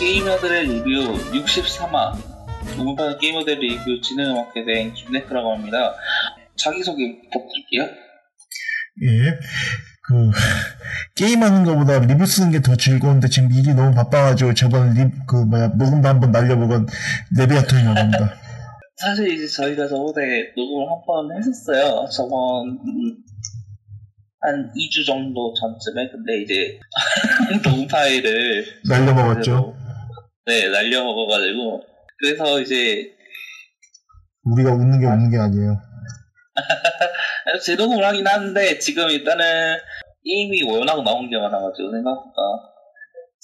게이머들의 리뷰 63화 녹음하는 게이머들의 리뷰 진행을 맡게 된 김네크라고 합니다. 자기소개 부탁드릴게요. 예. 그, 게임하는 것보다 리뷰 쓰는 게 더 즐거운데 지금 일이 너무 바빠가지고 저번 리, 그, 뭐야, 녹음도 한번 날려먹은 레비아톤이라고 합니다. 사실 이제 저희가 저번에 녹음을 한 번 했었어요. 저번, 음, 한 2주 정도 전쯤에. 근데 이제, 녹음 파일을. 날려먹었죠. 네, 날려 먹어가지고. 그래서 이제, 우리가 웃는 게 웃는 게 아니에요. 재녹음을 하긴 하는데, 지금 일단은, 게임이 워낙 나온 게 많아가지고, 생각보다.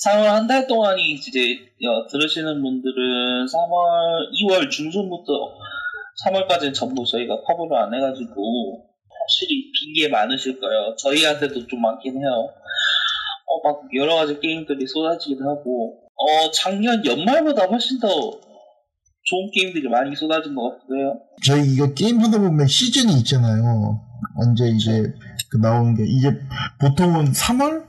3월 한 달 동안이 이제 어, 들으시는 분들은 3월, 2월 중순부터 3월까지는 전부 저희가 커버를 안 해가지고 확실히 빈 게 많으실 거예요. 저희한테도 좀 많긴 해요. 어, 막 여러 가지 게임들이 쏟아지기도 하고, 어, 작년 연말보다 훨씬 더 좋은 게임들이 많이 쏟아진 것 해요. 저희 이거 게임 하다 보면 시즌이 있잖아요. 언제 이제 그 나오는 게 이제 보통은 3월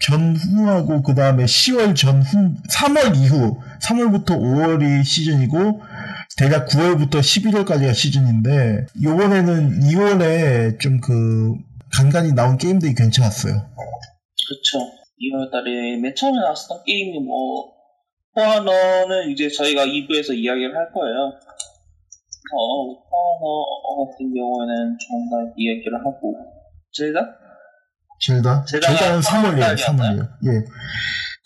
전후하고 그 다음에 10월 전후 3월 이후 3월부터 5월이 시즌이고 대략 9월부터 11월까지가 시즌인데 이번에는 2월에 좀 그 간간히 나온 게임들이 괜찮았어요. 그렇죠. 2월 달에 맨 처음에 나왔었던 게임이 뭐 포아너는 이제 저희가 2부에서 이야기를 할 거예요. 어, 포아너 같은 경우에는 더 이야기를 하고 젤다? 젤다가 젤다는 3월이에요, 3월이었나요? 3월이에요. 예.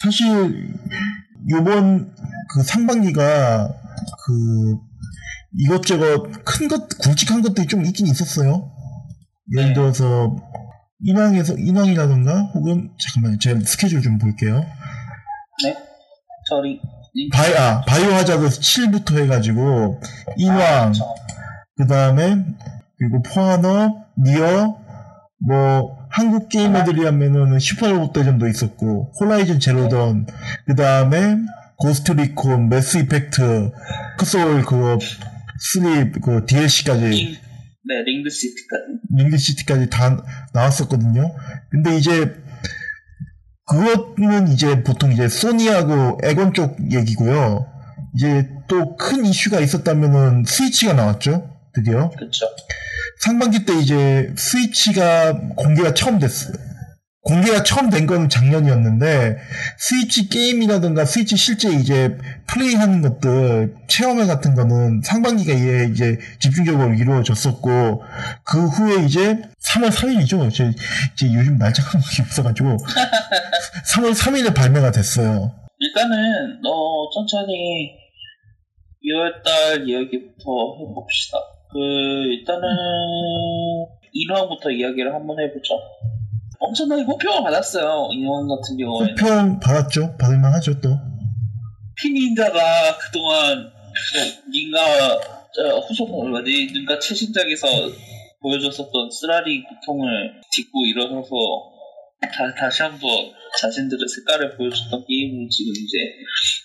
사실, 요번 그 상반기가 그 이것저것 큰 것, 굵직한 것들이 좀 있긴 있었어요. 예를 네. 들어서, 인왕에서, 인왕이라던가, 혹은, 잠깐만요. 제가 스케줄 좀 볼게요. 네 저리 바이, 아, Biohazard 7부터 해가지고, 인왕, 그렇죠. 그 다음에, 그리고 포아너, 니어, 뭐, 한국 게이머들이라면은 슈퍼로봇 대전도 있었고, Horizon Zero Dawn, 그 다음에, Ghost Recon, Mass Effect, 닥소울 그거, 3, 그 DLC까지, 링, 네 링드 시티까지 링드 시티까지 다 나왔었거든요. 근데 이제, 그거는 이제 보통 이제 소니하고 엑원 쪽 얘기고요. 이제 또 큰 이슈가 있었다면은 Switch가 나왔죠. 드디어. 그렇죠. 상반기 때 이제 Switch가 공개가 처음 됐어요. 공개가 처음 된 건 작년이었는데 스위치 게임이라든가 스위치 실제 이제 플레이하는 것들 체험회 같은 거는 상반기가 이제, 이제 집중적으로 이루어졌었고 그 후에 이제 3월 3일이죠. 이제, 이제 요즘 날짜 까먹기 없어가지고 3월 3일에 발매가 됐어요. 일단은 어 천천히 2월달 이야기부터 해봅시다. 그 일단은 1화부터 이야기를 한번 해보죠. 엄청나게 호평을 받았어요. 인원 같은 경우에는 호평 받았죠. 받을만 하죠 또. 피닌자가 그동안 닌가 저 후속 뭐지 닌가 최신작에서 보여줬었던 쓰라리 고통을 딛고 일어서서 다, 다시 한번 자신들의 색깔을 보여줬던 게임을 지금 이제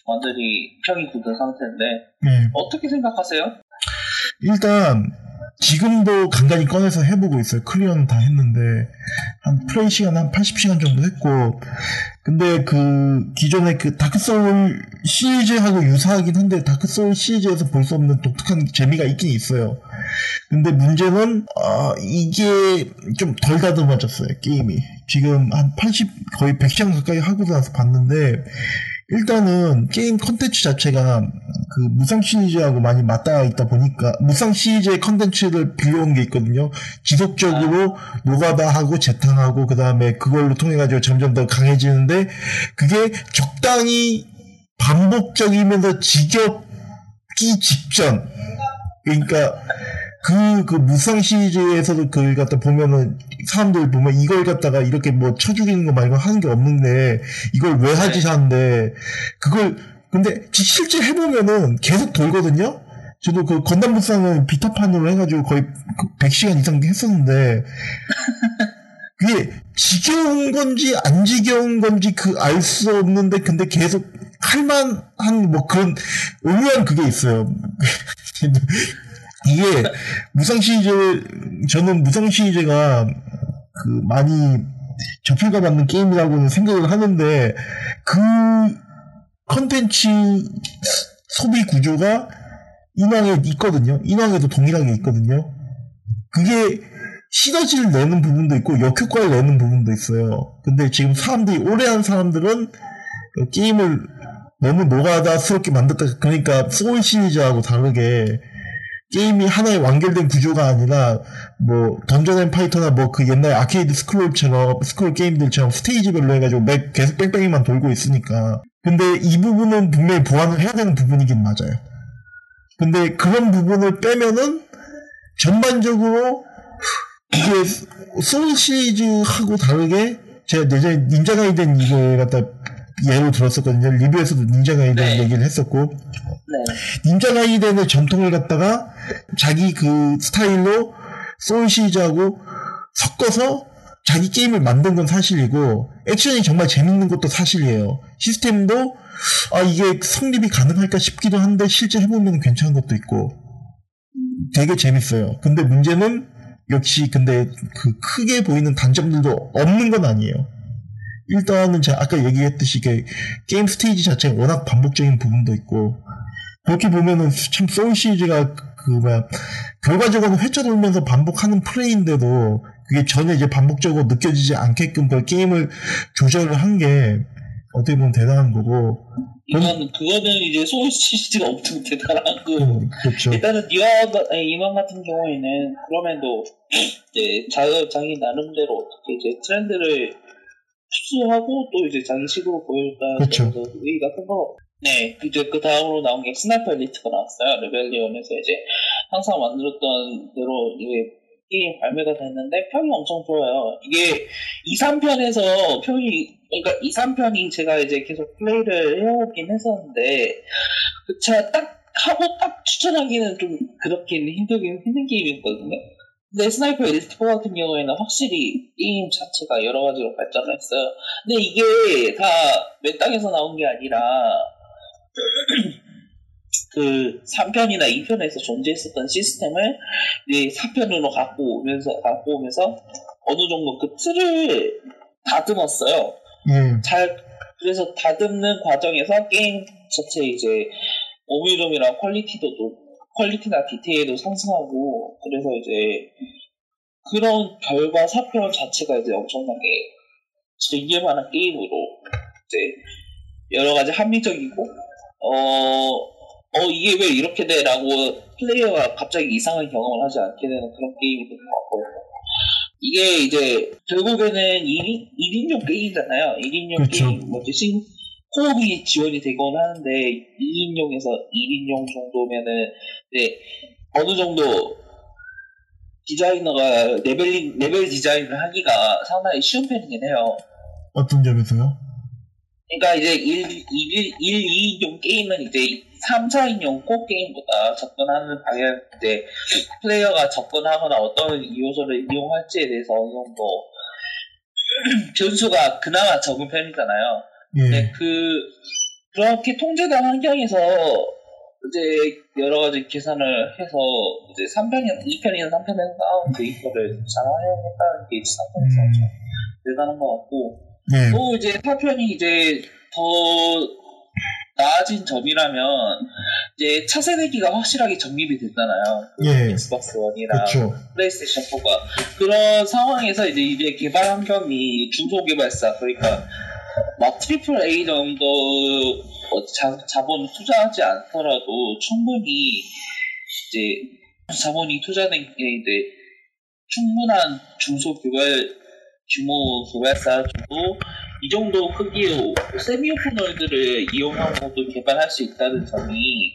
완전히 평이 굳은 상태인데 네. 어떻게 생각하세요? 일단 지금도 간간히 꺼내서 해보고 있어요. clear는 다 했는데 한 플레이 시간 한 80시간 정도 했고 근데 그 기존의 그 Dark Souls 시리즈하고 유사하긴 한데 Dark Souls 시리즈에서 볼 수 없는 독특한 재미가 있긴 있어요. 근데 문제는 아 이게 좀 덜 다듬어졌어요 게임이 지금 한 80 거의 100시간 가까이 하고 나서 봤는데 일단은 게임 컨텐츠 자체가 그 무쌍 시리즈하고 많이 맞닿아 있다 보니까 무쌍 시리즈의 컨텐츠를 빌려온 게 있거든요. 지속적으로 노가다 하고 재탕하고 그 다음에 그걸로 통해 가지고 점점 더 강해지는데 그게 적당히 반복적이면서 지겹기 직전. 그러니까 그, 그 무쌍 시리즈에서도 그걸 갖다 보면은 사람들 보면 이걸 갖다가 이렇게 뭐 쳐 죽이는 거 말고 하는 게 없는데 이걸 왜 하지 하는데 그걸 근데 지- 실제 해보면은 계속 돌거든요. 저도 그 건담 무쌍은 비타판으로 해가지고 거의 그 100시간 이상 했었는데 그게 지겨운 건지 안 지겨운 건지 그 알 수 없는데 근데 계속 할만한 뭐 그런 오묘한 그게 있어요. 이게 무상 시리즈 저는 무상 시리즈가 그 많이 저평가 받는 게임이라고는 생각을 하는데 그 컨텐츠 소비 구조가 인왕에 있거든요. 인왕에도 동일하게 있거든요. 그게 시너지를 내는 부분도 있고 역효과를 내는 부분도 있어요. 근데 지금 사람들이 오래 한 사람들은 게임을 너무 노가다스럽게 만들었다. 그러니까 Souls 시리즈하고 다르게 게임이 하나의 완결된 구조가 아니라 뭐 Dungeon & Fighter나 뭐 그 옛날 아케이드 스크롤처럼 스크롤 게임들처럼 스테이지별로 해가지고 맵 계속 뺑뺑이만 돌고 있으니까 근데 이 부분은 분명히 보완을 해야 되는 부분이긴 맞아요. 근데 그런 부분을 빼면은 전반적으로 이게 소울 시리즈하고 다르게 제가 예전에 닌자 가이덴 이걸 갖다 예로 들었었거든요. 리뷰에서도 닌자 가이덴 네. 얘기를 했었고 네. 닌자 가이덴의 전통을 갖다가 자기 그 스타일로 소울 시리즈하고 섞어서 자기 게임을 만든 건 사실이고 액션이 정말 재밌는 것도 사실이에요. 시스템도 아 이게 성립이 가능할까 싶기도 한데 실제 해보면 괜찮은 것도 있고 되게 재밌어요. 근데 문제는 역시 근데 그 크게 보이는 단점들도 없는 건 아니에요. 일단은 제가 아까 얘기했듯이 게임 스테이지 자체가 워낙 반복적인 부분도 있고 그렇게 보면은 참 소울 시리즈가 그 뭐야 결과적으로 회차 돌면서 반복하는 플레이인데도 그게 전혀 이제 반복적으로 느껴지지 않게끔 그 게임을 조절을 한 게 어떻게 보면 대단한 거고 이건 그거는 이제 Souls 시리즈가 엄청 대단한 거. 음, 그렇죠. 일단은 인왕, 인왕 같은 경우에는 그럼에도 이제 자, 자기 나름대로 어떻게 이제 트렌드를 흡수하고 또 이제 자기식으로 보여줬다는. 점에서 의의가 큰 거. 네, 이제 그 다음으로 나온 게 Sniper Elite가 나왔어요. Rebellion에서 이제 항상 만들었던 대로 이게 게임 발매가 됐는데 평이 엄청 좋아요. 이게 2, 3편에서 평이 그러니까 2, 3편이 제가 이제 계속 플레이를 해오긴 했었는데 그 제가 딱 하고 딱 추천하기는 좀 그렇긴 힘들긴 힘든 게임이었거든요. 근데 Sniper Elite 4 같은 경우에는 확실히 게임 자체가 여러 가지로 발전을 했어요. 근데 이게 다 맨 땅에서 나온 게 아니라 그 3편이나 2편에서 존재했었던 시스템을 이제 4편으로 갖고 오면서 갖고 오면서 어느 정도 그 틀을 다듬었어요. 예, 잘 그래서 다듬는 과정에서 게임 자체 이제 오밀조밀한 quality도 또 quality나 디테일도 상승하고 그래서 이제 그런 결과 4편 자체가 이제 엄청나게 즐길 만한 게임으로 이제 여러 가지 합리적이고 어, 어 이게 왜 이렇게 돼 라고 플레이어가 갑자기 이상한 경험을 하지 않게 되는 그런 게임이 된것 같거든요. 이게 이제 결국에는 1인, 1인용 게임이잖아요. 1인용 그쵸. 게임, 뭐지, 신, co-op이 지원이 되곤 하는데 2인용에서 1인용 정도면은 이제 어느 정도 디자이너가 leveling 레벨 디자인을 하기가 상당히 쉬운 편이긴 해요. 어떤 점에서요? 그러니까 이제 1, 1, 1 2인용 게임은 이제 3, 4인용 코 게임보다 접근하는 방향, 이제 플레이어가 접근하거나 어떤 요소를 이용할지에 대해서 어느 정도 변수가 그나마 적은 편이잖아요. 예, 네, 그 그렇게 통제된 환경에서 이제 여러 가지 계산을 해서 이제 3편이나 2편이나 3편에서 나온 데이터를 잘 활용했다는 게 3편에서 음. 대단한 것 같고 예, 또 이제 4편이 이제 더 나아진 점이라면 이제 차세대기가 확실하게 정립이 됐잖아요. 예. Xbox One이랑 그렇죠. 플레이스테이션 4가 그런 상황에서 이제 이제 개발 환경이 중소 개발사 그러니까 막 triple A 정도 어, 자, 자본 투자하지 않더라도 충분히 이제 자본이 투자된 게 이제 충분한 중소 개발 규모 개발사도 이 정도 크기의 세미 오픈월드를 이용하고도 개발할 수 있다는 점이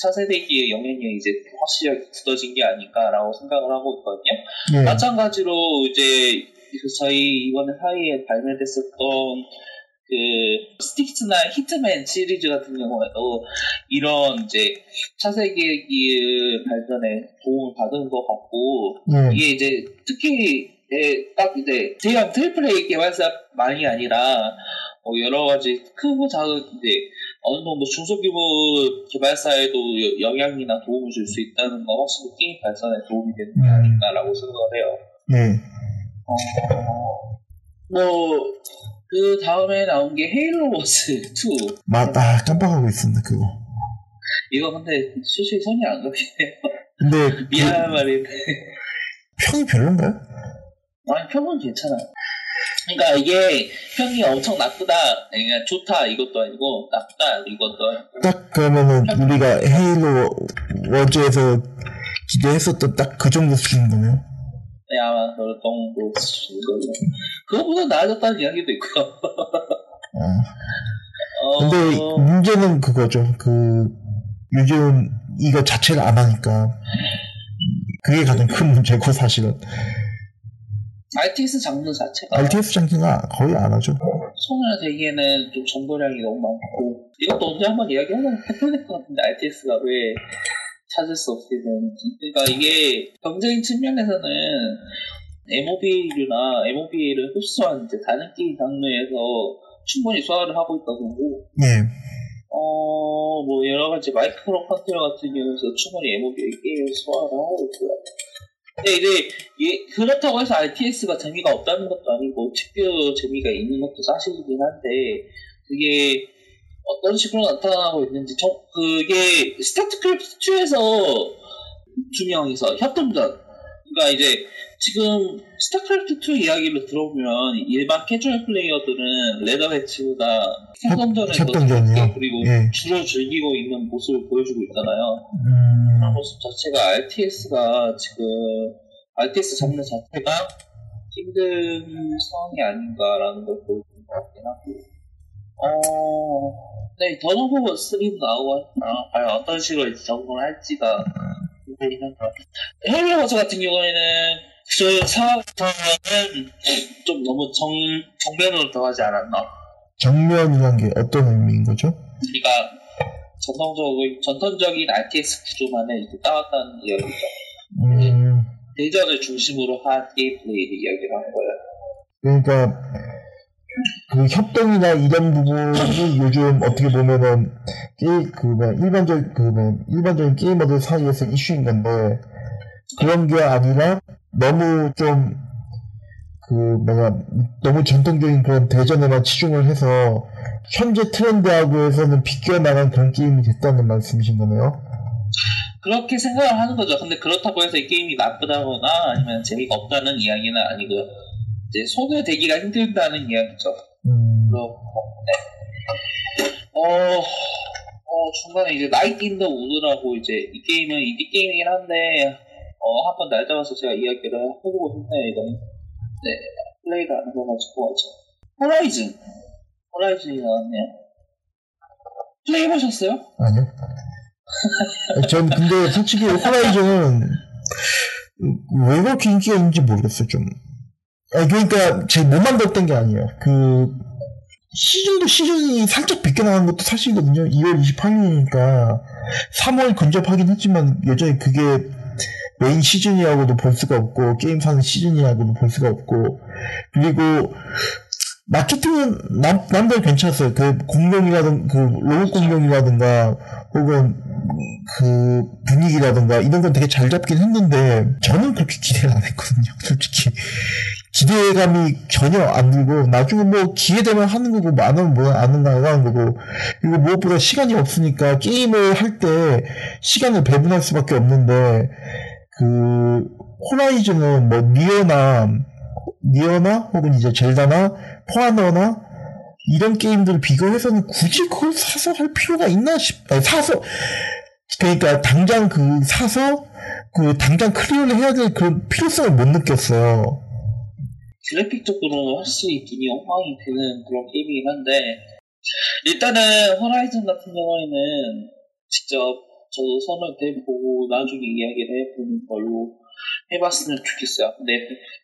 차세대기의 영향이 이제 확실하게 굳어진 게 아닌가라고 생각을 하고 있거든요. 예, 마찬가지로 이제 그 저희 이번에 사이에 발매됐었던 그 Styx나 Hitman 시리즈 같은 경우에도 이런 이제 차세대기의 발전에 도움을 받은 것 같고 예, 이게 이제 특히 예, 딱 이제 대형 triple A 개발사만이 아니라 뭐 여러 가지 크고 작은 이제 어느 정도 중소규모 개발사에도 여- 영향이나 도움을 줄 수 있다는 건 확실히 게임 발전에 도움이 되는 게 음. 아닌가라고 생각을 해요. 예, 뭐그 다음에 나온 게 헤일로 워스 2. 맞다 깜빡하고 있었네 그거. 이거 근데 솔직히 손이 안 가시네요. 근데 그 미안한 말인데. 평이 별론가요? 아니, 평은 괜찮아요. 그러니까 이게 평이 엄청 나쁘다, 그러니까 좋다 이것도 아니고 나쁘다 이것도 아니고 딱 그러면은 우리가 헤일로 워즈에서 기대했었던 딱 그 정도 수준인 거네요. 네, 아마 그럴 정도 수준이거든요. 그거보다 나아졌다는 이야기도 있고요. 어. 어, 근데 문제는 그거죠. 그 요즘 이거 자체를 안 하니까 그게 가장 큰 문제고 사실은 RTS 장르 자체가 RTS 장기가 거의 안 하죠. 손을 대기에는 좀 정보량이 너무 많고 이것도 언제 한번 이야기하면 해야 될 것 같은데 RTS가 왜 찾을 수 없게 되는지 그러니까 이게 경쟁 측면에서는 MOBA류나 MOBA를 흡수한 이제 다른 게임 장르에서 충분히 소화를 하고 있다고 보고 예. 어, 뭐, 여러 가지 micro control 같은 경우에서 충분히 MOBA 게임을 소화를 하고 있고요. 근데 이제, 예, 그렇다고 해서 RTS가 재미가 없다는 것도 아니고, 특별 재미가 있는 것도 사실이긴 한데, 그게 어떤 식으로 나타나고 있는지, 저, 그게, 스타크래프트 2에서 두 명이서 협동전. 그러니까 이제, 지금 스타크래프트 2 이야기를 들어보면 일반 캐주얼 플레이어들은 ladder match보다 협동전에서 협동전이요? 즐겨, 그리고 예. 주로 즐기고 있는 모습을 보여주고 있잖아요. 음, 그 모습 자체가 RTS가 지금 RTS 장르 자체가 힘든 상황이 아닌가라는 걸 보여주는 것 같긴 하고 어... 네, 더노브 3도 나오고 아, 과연 어떤 식으로 이제 적응을 할지가 궁금하긴 한데 헤일로워즈 같은 경우에는 그 상황에서는 좀 너무 정, 정면으로 들어가지 않았나 정면이란 게 어떤 의미인 거죠? 그러니까 전통적인 전통적인 RTS 구조만을 이제 따왔다는 이야기죠. 음, 대전을 중심으로 한 게임 플레이를 이야기를 하는 거예요. 그러니까 그 협동이나 이런 부분이 요즘 어떻게 보면은 게, 그뭐 일반적 그뭐 일반적인 게이머들 사이에서 이슈인 건데 그런 게 아니라 너무 좀 그 뭐냐 너무 전통적인 그런 대전에만 치중을 해서 현재 트렌드하고 해서는 비껴 나간 그런 게임이 됐다는 말씀이신 거네요. 그렇게 생각을 하는 거죠. 근데 그렇다고 해서 이 게임이 나쁘다거나 아니면 재미가 없다는 이야기는 아니고요. 이제 손을 대기가 힘들다는 이야기죠. 음, 그렇고, 네. 어, 어, 중간에 이제 Night in the Woods라고 이제 이 게임은 인디 게임이긴 한데, 어, 한번 날 잡아서 제가 이야기를 해보고 싶네요, 이거는. 네, 플레이가 안 해가지고, 호라이즌. 호라이즌이 나왔네요. 플레이 해보셨어요? 아니요. 전 근데 솔직히 호라이즌은 왜 그렇게 인기가 있는지 모르겠어요, 좀. 아, 그러니까 제가 못 만들었던 게 아니에요. 그 시즌도 시즌이 살짝 비껴나간 것도 사실이거든요. 2월 28일이니까 3월 근접하긴 했지만 여전히 그게 메인 시즌이라고도 볼 수가 없고 게임 사는 시즌이라고도 볼 수가 없고 그리고 마케팅은 남, 남들 괜찮았어요. 그 공룡이라든 그 로봇 공룡이라든가 혹은 그 분위기라든가 이런 건 되게 잘 잡긴 했는데 저는 그렇게 기대를 안 했거든요. 솔직히 기대감이 전혀 안 들고 나중에 뭐 기회 되면 하는 거고 뭐안 하면 뭐안 거 하는 거고 그리고 무엇보다 시간이 없으니까 게임을 할 때 시간을 배분할 수밖에 없는데 그 호라이즌은 뭐 니어나 니어나 혹은 이제 젤다나 포아너나 이런 게임들을 비교해서는 굳이 그걸 사서 할 필요가 있나 싶, 아니, 사서, 그러니까 당장 그 사서 그 당장 클리어를 해야 될 그런 필요성을 못 느꼈어요. 그래픽적으로 확실히 눈이 엉망이 되는 그런 게임이긴 한데 일단은 호라이즌 같은 경우에는 직접 저도 손을 대보고 나중에 이야기를 해보는 걸로 해봤으면 좋겠어요. 근데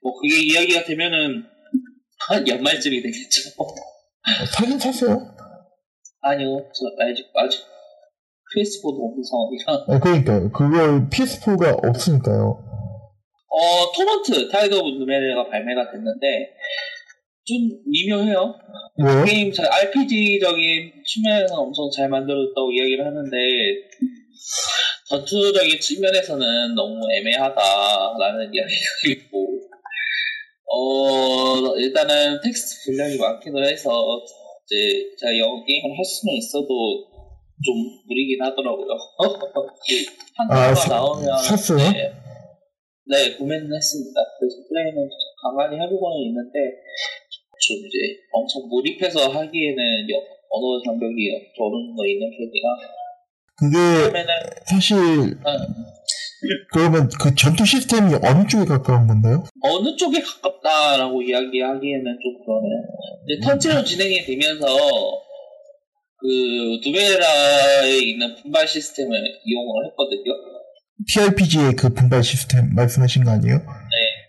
뭐 그게 이야기가 되면은 한 연말쯤이 되겠죠. 사긴 샀어요. 아니요, 저 아직 아직 PS4도 없는 상황이라. 아, 그러니까 그걸 PS4가 없으니까요. 어 Torment Tides of Numenera가 발매가 됐는데 좀 미묘해요. 뭐요? 게임 잘 RPG적인 측면에서 엄청 잘 만들었다고 이야기를 하는데 전투적인 측면에서는 너무 애매하다라는 이야기가 있고 어, 일단은 텍스트 분량이 많기도 해서, 이제, 제가 영어 게임을 할 수는 있어도 좀 무리긴 하더라고요. 한국어가 아, 사- 나오면. 샀어요? 네, 네, 구매는 했습니다. 그래서 플레이는 가만히 해보고는 있는데, 좀 이제 엄청 몰입해서 하기에는 여- 언어 장벽이 어느 정도 있는 편이라. 그게 사실 음, 그러면 그 전투 시스템이 어느 쪽에 가까운 건가요? 어느 쪽에 가깝다라고 이야기하기에는 좀 그러네요. 이제 턴제로 진행이 되면서 그 누베라에 있는 분발 시스템을 이용을 했거든요. TRPG의 그 분발 시스템 말씀하신 거 아니에요? 네.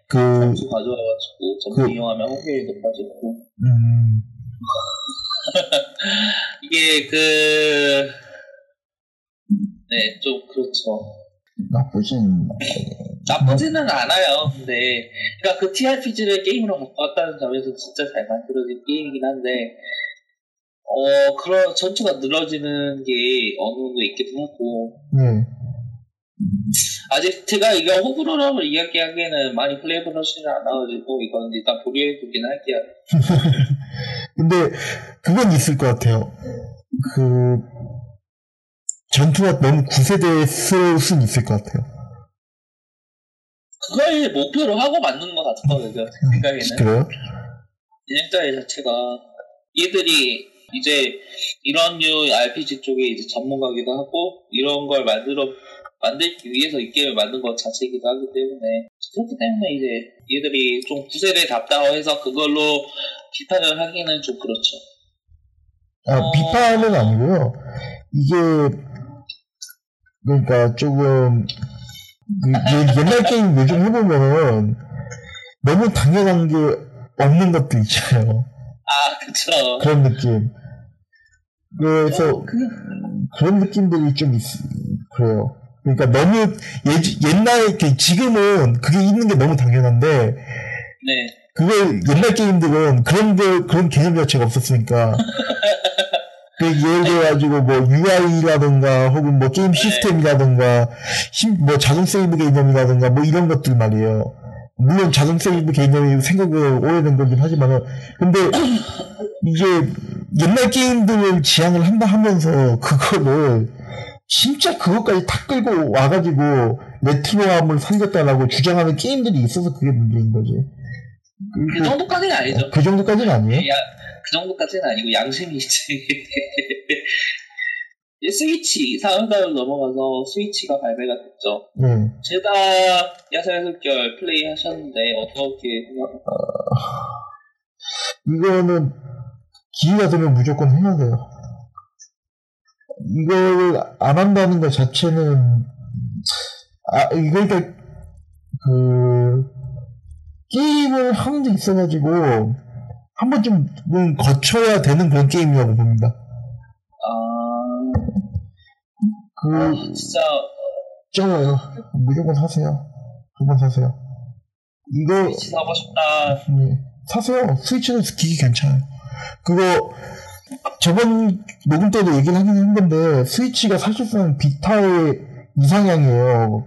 그 점수 가져와가지고 점수 그- 이용하면 확률이 높아지고 음, 이게 그 네, 좀 그렇죠. 나쁘진 나쁘지는 않아요. 근데 그러니까 그 TRPG를 게임으로 왔다는 점에서 진짜 잘 만들어진 게임이긴 한데 어 그런 전투가 늘어지는 게 어느 정도 있기도 하고 네. 아직 제가 이거 호불호를 이야기하기에는 많이 플레이해본 하시는 않아가지고 이건 일단 보류해두긴 할게요. 근데 그건 있을 것 같아요. 그 전투가 너무 구세대스러울 순 있을 것 같아요. 그걸 목표로 하고 만든 것 같거든요. 제 생각에는 그래요? 진행자의 자체가 얘들이 이제 이런 류 RPG 쪽에 이제 전문가기도 하고 이런 걸 만들어 만들기 위해서 이 게임을 만든 것 자체이기도 하기 때문에 그렇기 때문에 이제 얘들이 좀 구세대 답다고 해서 그걸로 비판을 하기는 좀 그렇죠. 아, 어. 비판은 아니고요. 이게 그러니까 조금 그 예- 옛날 게임 요즘 해보면 너무 당연한 게 없는 것들 있잖아요. 아 그쵸. 그런 느낌. 그래서 그, 그런 느낌들이 좀 있, 그래요. 그러니까 너무 예, 옛날 게 지금은 그게 있는 게 너무 당연한데 네. 그걸 옛날 게임들은 그런 게 그런 개념 자체가 없었으니까 그 예를 들어 가지고 뭐 UI라든가 혹은 뭐 게임 시스템이라든가 심- 뭐 자동 세이브 개념이라든가 뭐 이런 것들 말이에요. 물론 자동 세이브 개념이 생각을 오래된 거긴 하지만은 근데 이게 옛날 게임들을 지향을 한다 하면서 그거를 진짜 그것까지 다 끌고 와가지고 레트로함을 살렸다라고 주장하는 게임들이 있어서 그게 문제인 거지. 그 정도까지는 아니죠. 그 정도까지는 아니에요? 야, 그 정도까지는 아니고 양심이 있지. 이제 스위치 사은다를 넘어가서 스위치가 발매가 됐죠. 네. 제다 야사의 습결 플레이 하셨는데 어떻게 생각하세요? 이거는 기회가 되면 무조건 해야 돼요. 이걸 안 한다는 것 자체는 아 그러니까 그 게임을 하는 데 있어가지고 한 번쯤은 거쳐야 되는 그런 게임이라고 봅니다. 아, 그 진짜 쩔어요. 무조건 사세요. 두 번 사세요. 이거 스위치 사고 싶다. 네. 사세요. 스위치는 기기 괜찮아요. 그거 저번 녹음 때도 얘기를 하긴 한 건데 스위치가 사실상 비타의 이상향이에요.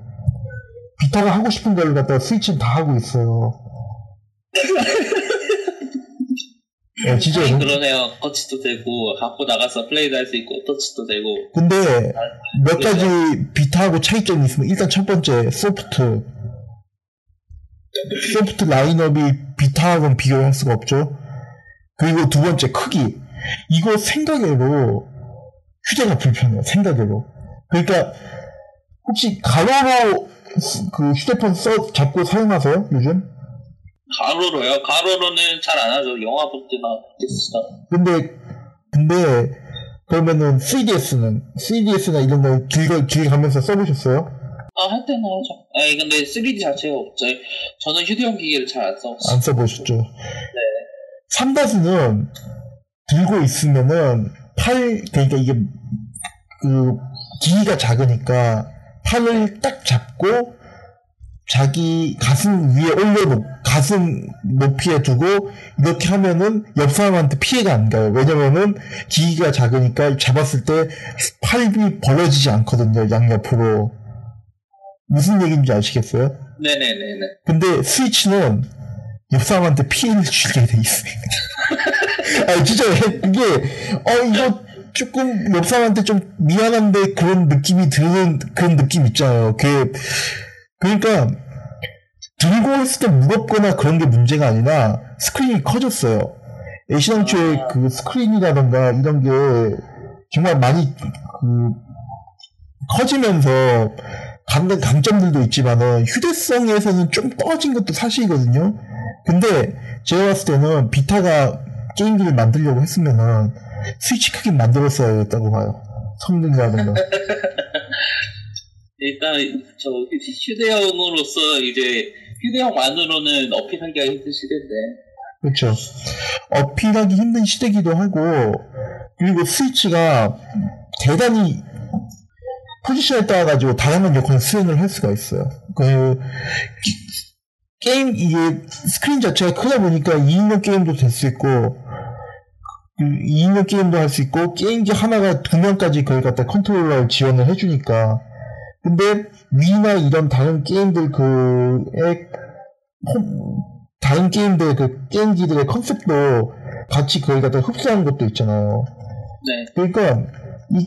비타가 하고 싶은 걸 갖다가 스위치는 다 하고 있어요. 예, 진짜 하긴 너무- 그러네요. 터치도 되고 갖고 나가서 플레이도 할 수 있고 터치도 되고. 근데 몇 가지 비타하고 차이점이 있으면 일단 첫 번째 소프트 소프트 라인업이 비타하고는 비교할 수가 없죠. 그리고 두 번째 크기 이거 생각외로 휴대가 불편해요. 생각외로 그러니까 혹시 가로로 그 휴대폰 써 잡고 사용하세요 요즘? 가로로요? 가로로는 잘 안 하죠. 영화 볼 때나 됐어. 근데 근데 그러면은 3DS는 3DS나 이런 거 길게 길게 가면서 써보셨어요? 아, 할 때는 하죠. 아니, 근데 3D 자체가 없죠. 저는 휴대용 기기를 잘 안 써서. 안 써보셨죠? 네. 3다스는 들고 있으면은 팔, 그러니까 이게 그 기기가 작으니까 팔을 딱 잡고 자기 가슴 위에 올려놓, 가슴 높이에 두고 이렇게 하면은 옆 사람한테 피해가 안 가요. 왜냐면은 기기가 작으니까 잡았을 때 팔이 벌어지지 않거든요. 양옆으로. 무슨 얘기인지 아시겠어요? 네네네네. 근데 스위치는 옆 사람한테 피해를 주게 돼 있어요. 아 진짜 이게 어 이거 조금 옆 사람한테 좀 미안한데 그런 느낌이 드는 그런 느낌 있잖아요. 그 그러니까 들고 있을 때 무겁거나 그런 게 문제가 아니라 스크린이 커졌어요. 애시당초에 아. 그 스크린이라던가 이런 게 정말 많이 그 커지면서 강, 강점들도 있지만은 휴대성에서는 좀 떨어진 것도 사실이거든요. 근데 제가 봤을 때는 비타가 게임기를 만들려고 했으면은 스위치 크게 만들었어야 했다고 봐요. 성능이라든가. 일단 저 휴대용으로서 이제 휴대용만으로는 어필하기가 힘든 시대인데 그렇죠. 어필하기 힘든 시대기도 하고 그리고 스위치가 대단히 포지션에 따라 가지고 다양한 역할을 수행을 할 수가 있어요. 그 기- 게임 이게 스크린 자체가 크다 보니까 2인용 게임도 될 수 있고 그 2인용 게임도 할 수 있고 게임기 하나가 두 명까지 그걸 갖다 컨트롤러를 지원을 해주니까 근데 위나 이런 다른 게임들 그에 홈- 다른 게임들 그 게임기들의 컨셉도 같이 그걸 갖다 흡수하는 것도 있잖아요. 네 그러니까 이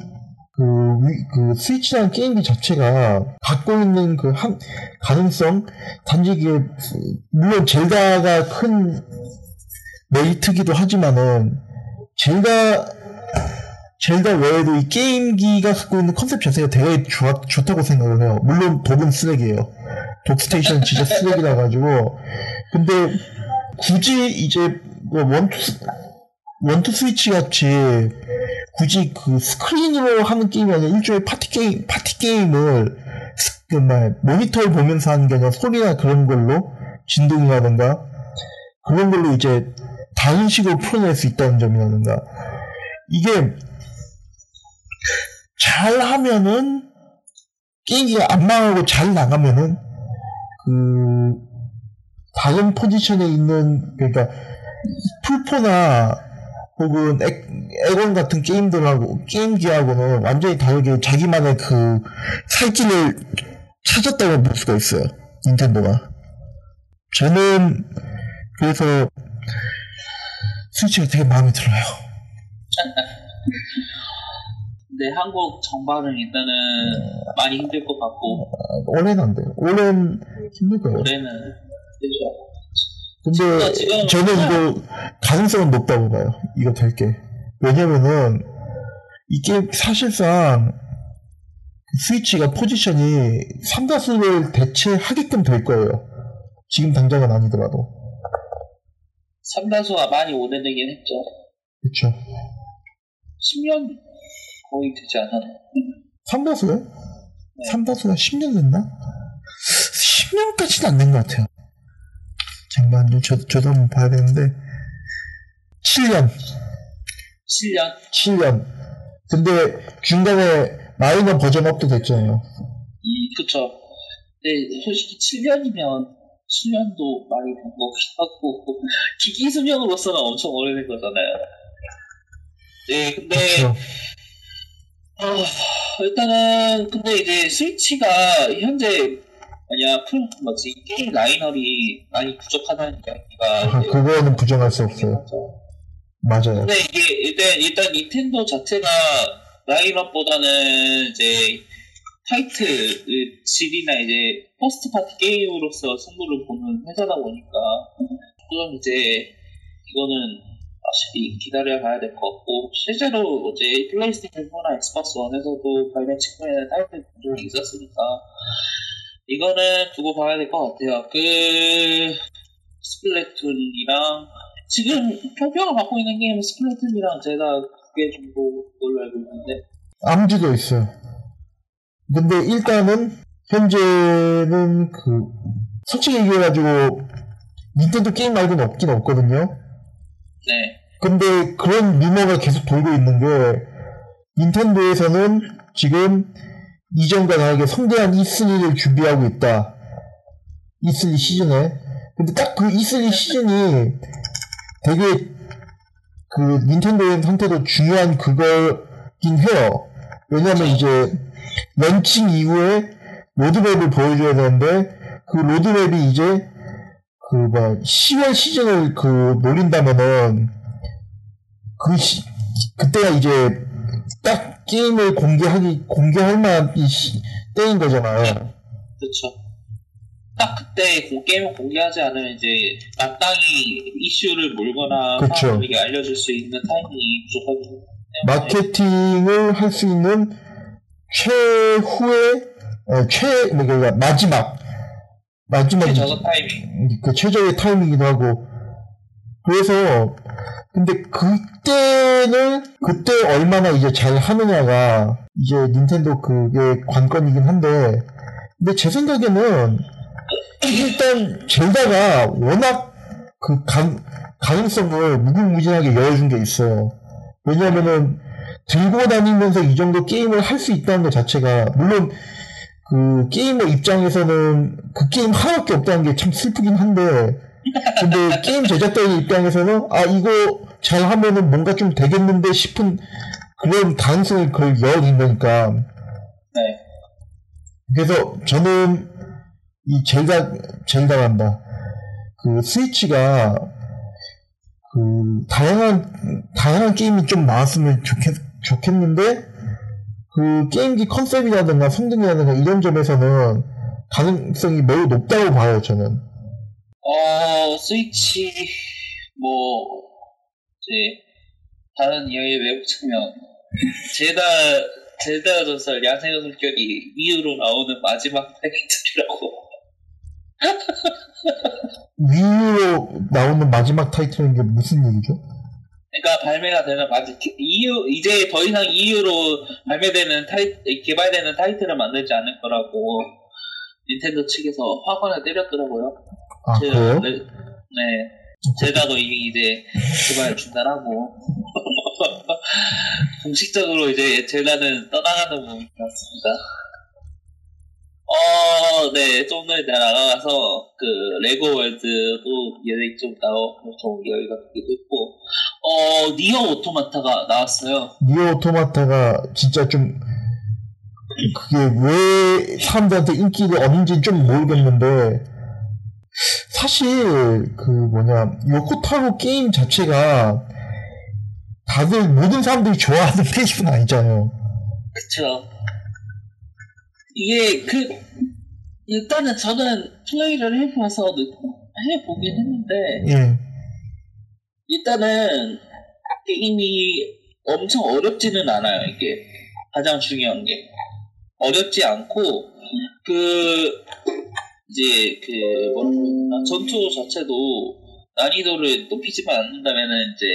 그, 위- 그 스위치라는 게임기 자체가 갖고 있는 그 한, 가능성 단지 이게 물론 젤다가 큰 메리트기도 하지만은 젤다 젤다 외에도 이 게임기가 갖고 있는 컨셉 자체가 되게 좋아, 좋다고 생각을 해요. 물론 dock은 쓰레기예요. dock station 진짜 쓰레기라 가지고 근데 굳이 이제 뭐 원투 스- 원투 스위치 같이 굳이 그 스크린으로 하는 게임이 아니라 일종의 파티 게임 파티 게임을 스- 그 뭐, 모니터를 보면서 하는 게 아니라 소리나 그런 걸로 진동이라든가 그런 걸로 이제 다른 식으로 풀어낼 수 있다는 점이라든가 이게 잘 하면은 게임기가 안 망하고 잘 나가면은 그 다른 포지션에 있는 그러니까 풀포나 혹은 에, 에곤 같은 게임들하고 게임기하고는 완전히 다르게 자기만의 그 살길을 찾았다고 볼 수가 있어요 닌텐도가. 저는 그래서 스위치가 되게 마음에 들어요 근데 한국 정발은 일단은 많이 힘들 것 같고 올해는 안 돼요 올해는 힘들 거예요 올해는 되죠 근데 지금- 저는 이거 가능성은 높다고 봐요. 이거 될 게. 왜냐면은 이게 사실상 스위치가 포지션이 삼다수를 대체하게끔 될 거예요. 지금 당장은 아니더라도. 삼다수가 많이 오래되긴 했죠 그렇죠. 10년 거의 되지 않았나 삼다수요? 네. 삼다수가 10년 됐나? 10년까지는 안 된 것 같아요. 잠깐만요. 저, 저도 한번 봐야 되는데. 7년. 7년 7년. 근데 중간에 마이너 버전 업도 됐잖아요. 이 그쵸 근데 솔직히 7년이면 7년도 많이 된것 하고 기기 수명으로서는 엄청 오래된 거잖아요 네 근데 그렇죠. 어, 일단은 근데 이제 스위치가 현재 뭐냐 풀 뭐지 게임 라인업이 많이 부족하다는 이야기가 아, 그거는 부정할 수 없어요. 맞아요. 근데 이게 일단 일단 닌텐도 자체가 라인업보다는 이제 타이틀 질이나 이제 first party 게임으로서 승부를 보는 회사다 보니까 그럼 이제 이거는 확실히 기다려야 봐야 될 것 같고 실제로 이제 플레이스테이션 4나 엑스박스 1에서도 발매 직후에는 타이틀 분들이 있었으니까 이거는 두고 봐야 될 것 같아요. 그 스플래툰이랑 지금 평평을 받고 있는 게임은 스플래툰이랑 제가 두개 정도로 알고 있는데 암지도 있어요. 근데 일단은 현재는 그 솔직히 얘기해가지고 닌텐도 게임 말고는 없긴 없거든요. 네 근데 그런 루머가 계속 돌고 있는 게 닌텐도에서는 지금 이전과 다르게 성대한 E3를 준비하고 있다. E3 시즌에. 근데 딱 그 E3 시즌이 되게 그 닌텐도의 상태도 중요한 그거긴 해요. 왜냐면 이제 런칭 이후에 로드맵을 보여줘야 되는데 그 로드맵이 이제 그뭐 10월 시즌을 그 노린다면은 그 시, 그때가 이제 딱 게임을 공개하기 공개할 만한 이 시, 때인 거잖아요. 그렇죠. 딱 그때 그 게임을 공개하지 않으면 이제 마땅히 이슈를 몰거나 그쵸. 사람들에게 알려줄 수 있는 타이밍이 부족하기 때문에 마케팅을 할 수 있는 최후의 어, 최 그러니까 마지막 마지막 최적의 타이밍. 그 최적의 타이밍이기도 하고 그래서 근데 그때는 그때 얼마나 이제 잘 하느냐가 이제 닌텐도 그게 관건이긴 한데 근데 제 생각에는 일단 젤다가 워낙 그 가, 가능성을 무궁무진하게 열어준 게 있어요. 왜냐하면은 들고 다니면서 이 정도 게임을 할 수 있다는 것 자체가 물론 그 게이머 입장에서는 그 게임 하나밖에 없다는 게 참 슬프긴 한데 근데 게임 제작자의 입장에서는 아 이거 잘 하면은 뭔가 좀 되겠는데 싶은 그런 가능성을 그걸 열어준 거니까 네. 그래서 저는 이 젤다 젤다란다 그 스위치가 그 다양한 다양한 게임이 좀 나왔으면 좋겠 좋겠는데 그 게임기 컨셉이라든가 성능이라든가 이런 점에서는 가능성이 매우 높다고 봐요 저는. 어, 스위치, 뭐, 이제, 다른 이야기 외우자면, 제다, 제다 전설 야생의 물결이 위유로 나오는 마지막 타이틀이라고. 위로 나오는 마지막 타이틀인 게 무슨 얘기죠? 그러니까 발매가 되는 마지 EU 이제 더 이상 EU로 발매되는 타이 개발되는 타이틀을 만들지 않을 거라고 닌텐도 측에서 화관을 때렸더라고요. 아 제- 그래요? 네, 네. 제다도 이미 이제 개발 중단하고 공식적으로 이제 제다는 떠나가는 부분이 났습니다. 어, 네, 좀 전에 나가서 그 레고 월드도 얘기 좀 나오 좀 여기가 되기도 했고, 어, 니어 오토마타가 나왔어요. 니오 오토마타가 진짜 좀 그게 왜 사람들한테 인기를 얻는지 좀 모르겠는데 사실 그 뭐냐 요코타로 게임 자체가 다들 모든 사람들이 좋아하는 페이스는 아니잖아요. 그쵸. 이게 그 일단은 저는 플레이를 해봐서 느- 해보긴 했는데 예. 일단은 게임이 엄청 어렵지는 않아요. 이게 가장 중요한 게 어렵지 않고 그 이제 그 뭐라 되나 전투 자체도 난이도를 높이지만 않는다면은 이제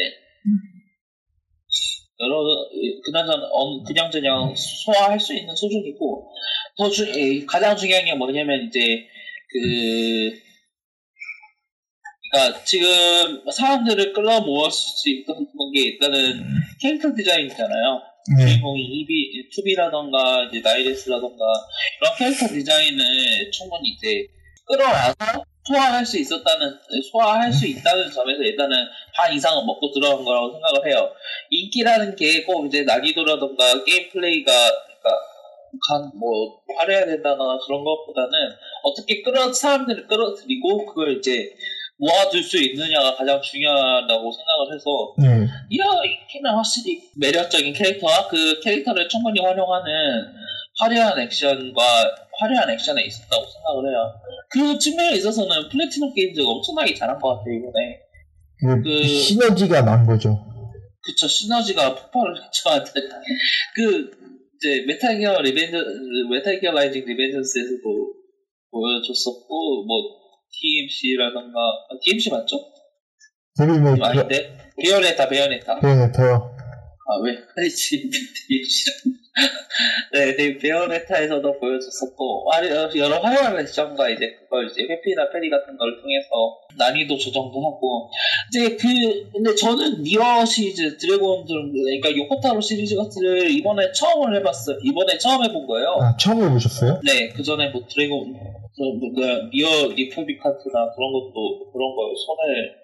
여러 그나저나 어, 그냥 저냥 소화할 수 있는 수준이고 더 주, 에, 가장 중요한 게 뭐냐면 이제 그 그러니까 지금 사람들을 끌어 모을 수 있던 게 일단은 캐릭터 디자인이잖아요. 예. 주인공이 이비, 투비라던가 이제 나인에스라던가 이런 캐릭터 디자인을 충분히 이제 끌어와서 소화할 수 있었다는 소화할 수 있다는 점에서 일단은 반 이상은 먹고 들어간 거라고 생각을 해요. 인기라는 게 꼭 이제 난이도라던가 게임 플레이가 그러니까 간, 뭐 화려해야 된다거나 그런 것보다는 어떻게 끌어 사람들을 끌어들이고 그걸 이제 모아둘 수 있느냐가 가장 중요하다고 생각을 해서 예. 이어 인기는 확실히 매력적인 캐릭터와 그 캐릭터를 충분히 활용하는 화려한 액션과 화려한 액션에 있었다고 생각을 해요. 그 측면에 있어서는 플래티넘 게임즈가 엄청나게 잘한 것 같아요 이번에. 그 그- 시너지가 난 거죠. 그쵸 시너지가 폭발을 했죠. 그 이제 메탈 기어 리벤져 메탈 기어 라이징 리벤전스에서도 보여줬었고 뭐 DMC라던가 아, DMC 맞죠? 저기 뭐 아닌데 베요네타 베요네타 베요네타요. 아, 왜? 아니지, 네, 네, 베요네타에서도 보여줬었고, 아, 여러 화려한 액션과 이제 그걸 이제 회피나 parry 같은 걸 통해서 난이도 조정도 하고, 이제 그, 근데 저는 니어 시리즈, 드래곤, 그러니까 요코타로 시리즈 같은 이번에 처음 해봤어요. 이번에 처음 해본 거예요. 아 처음 해보셨어요? 네, 그 전에 뭐 드래곤, 저 뭐, 뭐야, 니어 레플리칸트나 그런 것도, 그런 거 손을,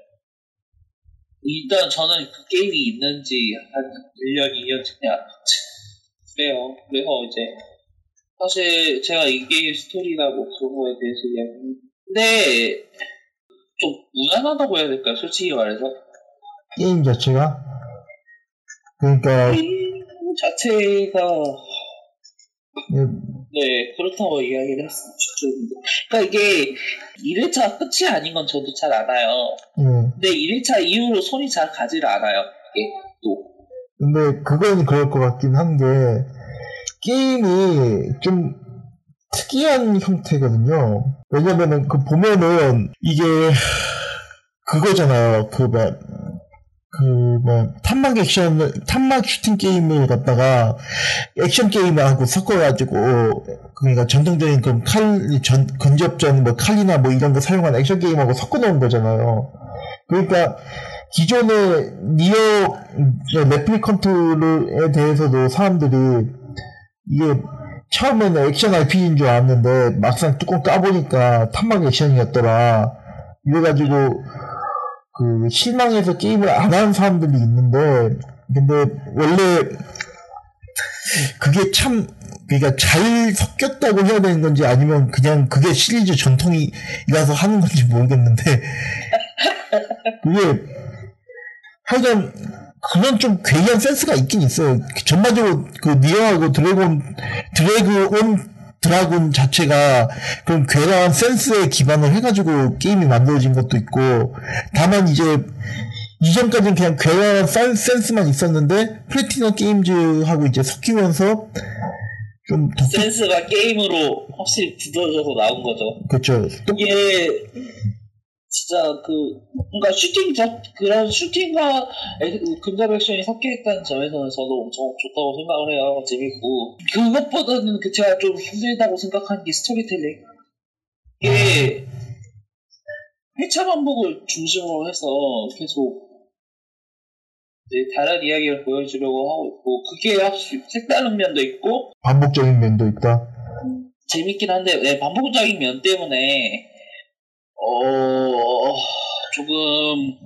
일단 저는 그 게임이 있는지 한 1년, 2년 그냥 그래요. 그래서 이제, 사실 제가 이 게임 스토리나 뭐 그런 거에 대해서 이야기 근데, 좀 무난하다고 해야 될까요? 솔직히 말해서 게임 자체가 그러니까 게임 자체가 예, 네 그렇다고 이야기를 했으면 좋겠는데 그러니까 이게 1회차 끝이 아닌 건 저도 잘 알아요. 예. 근데 1회차 이후로 손이 잘 가지를 않아요. 이게 또 근데 그건 그럴 것 같긴 한게 게임이 좀 특이한 형태거든요. 왜냐면은 그 보면은 이게 그거잖아요. 그 막 그뭐 탄막 액션 탄막 슈팅 게임을 갖다가 액션 게임을 하고 섞어가지고 그러니까 전통적인 그칼전 근접전 뭐 칼이나 뭐 이런 거 사용한 액션 게임하고 섞어놓은 거잖아요. 그러니까 기존의 니어 레플리컨트에 대해서도 사람들이 이게 처음에는 액션 RPG인 줄 알았는데 막상 뚜껑 까보니까 탄막 액션이었더라. 이래가지고 그 실망해서 게임을 안 하는 사람들이 있는데 근데 원래 그게 참 그러니까 잘 섞였다고 해야 되는 건지 아니면 그냥 그게 시리즈 전통이라서 하는 건지 모르겠는데 그게 하여간 그런 좀 괴이한 센스가 있긴 있어요. 전반적으로 그 니어하고 드래곤 드래그 온 드라군 자체가 그런 괴이한 센스에 기반을 해가지고 게임이 만들어진 것도 있고 다만 이제 이전까지는 그냥 괴이한 센스만 있었는데 플래티넘 게임즈하고 이제 섞이면서 좀 센스가 게임으로 확실히 굳어져서 나온 거죠. 그렇죠. 또 이게 진짜 그 뭔가 슈팅 자 그런 슈팅과 에- 근접 액션이 섞여 있다는 점에서는 저도 엄청 좋다고 생각을 해요. 재밌고 그것보다는 그 제가 좀 힘들다고 생각한 게 스토리텔링. 이게 회차 반복을 중심으로 해서 계속 다른 이야기를 보여주려고 하고 있고 그게 확실히 색다른 면도 있고 반복적인 면도 있다. 재밌긴 한데 네, 반복적인 면 때문에 어 조금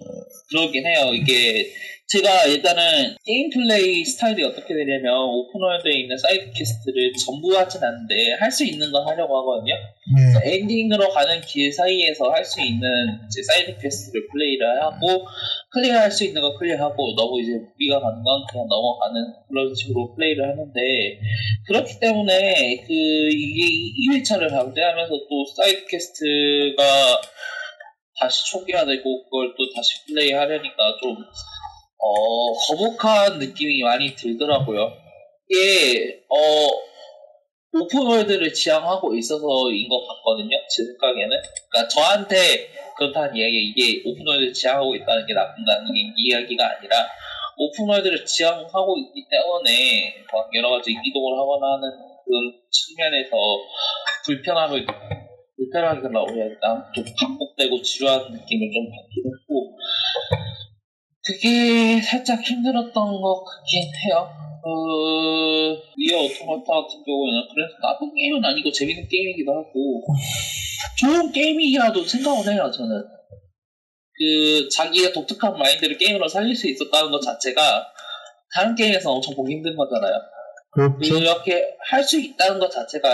그러긴 해요. 이게 제가 일단은 게임 플레이 스타일이 어떻게 되냐면 open world에 있는 side quest를 전부 하진 않는데 할 수 있는 건 하려고 하거든요. 네. 엔딩으로 가는 길 사이에서 할 수 있는 이제 side quest를 플레이를 하고 클리어할 수 있는 거 클리어하고 너무 이제 무리가 가는 건 그냥 넘어가는 그런 식으로 플레이를 하는데 그렇기 때문에 그 이게 2회차를 방대하면서 또 side quest가 다시 초기화 되고 그걸 또 다시 플레이 하려니까 좀 어, 거북한 느낌이 많이 들더라고요. 이게 어 오픈월드를 지향하고 있어서인 것 같거든요. 제 생각에는. 그러니까 저한테 그렇다는 이야기 이게 오픈월드를 지향하고 있다는 게 나쁜다는 게 이야기가 아니라 오픈월드를 지향하고 있기 때문에 막 여러 가지 이동을 하거나 하는 그런 측면에서 불편함을 불편하게 일단 좀 반복되고 지루한 느낌을 좀 받긴 했고 그게 살짝 힘들었던 것 같긴 해요. 그 리어 오토마타 같은 경우에는 그래서 나쁜 게임은 아니고 재밌는 게임이기도 하고 좋은 게임이라도 생각을 해요 저는 그 자기의 독특한 마인드를 게임으로 살릴 수 있었다는 것 자체가 다른 게임에서 엄청 보기 힘든 거잖아요 그렇죠. 이렇게 할 수 있다는 것 자체가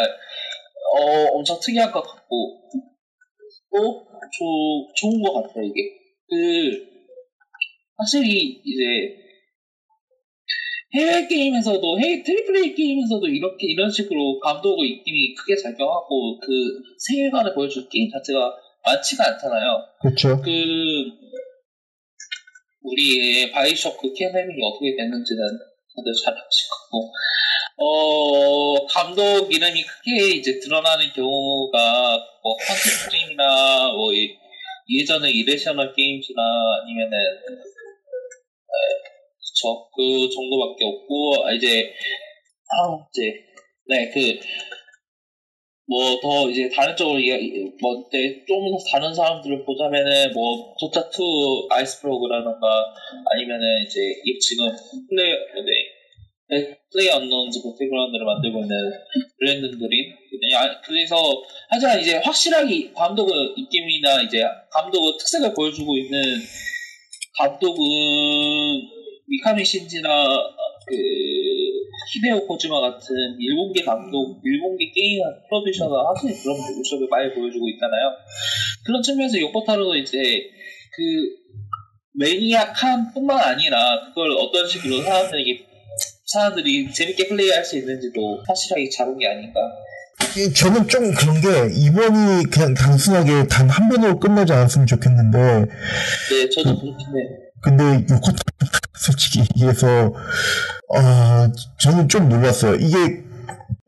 어, 엄청 특이한 것 같고 또 조, 좋은 것 같아요 이게 그 확실히 이제 해외 게임에서도 해외 triple A 게임에서도 이렇게 이런 식으로 감독의 입김이 크게 작용하고 그 세계관을 보여줄 게임 자체가 많지가 않잖아요. 그렇죠. 그 우리의 바이오쇼크 켄 레빈이 어떻게 됐는지는 다들 잘 아시고 어 감독 이름이 크게 이제 드러나는 경우가 뭐 컨셉 게임이나 뭐 이- 예전에 이레셔널 게임즈나 아니면은 그쵸? 그 정도밖에 없고 아, 이제 아 이제 네그 뭐 더 이제 다른 쪽으로 뭐좀 다른 사람들을 보자면은 뭐 조타 2 아이스프로그라던가 아니면은 이제 이 지금 플레이 네 플레이 언론즈 배틀그라운드를 만들고 있는 브랜드들이 그냥 그래서 하지만 이제 확실하게 감독의 입김이나 이제 감독의 특색을 보여주고 있는 감독은 미카미 신지나 그 히데오 코지마 같은 일본계 감독, 일본계 게임 프로듀서가 확실히 그런 모습을 많이 보여주고 있잖아요. 그런 측면에서 요코타로도 이제 그 매니악한 뿐만 아니라 그걸 어떤 식으로 사람들에게 사람들이 재밌게 플레이할 수 있는지도 확실하게 잡은 게 아닌가. 이- 저는 좀 그런 게 이번이 그냥 단순하게 단 한 번으로 끝나지 않았으면 좋겠는데 네, 저도 그렇긴 해요. 근데 요코타 솔직히 얘기해서 어 저는 좀 놀랐어요. 이게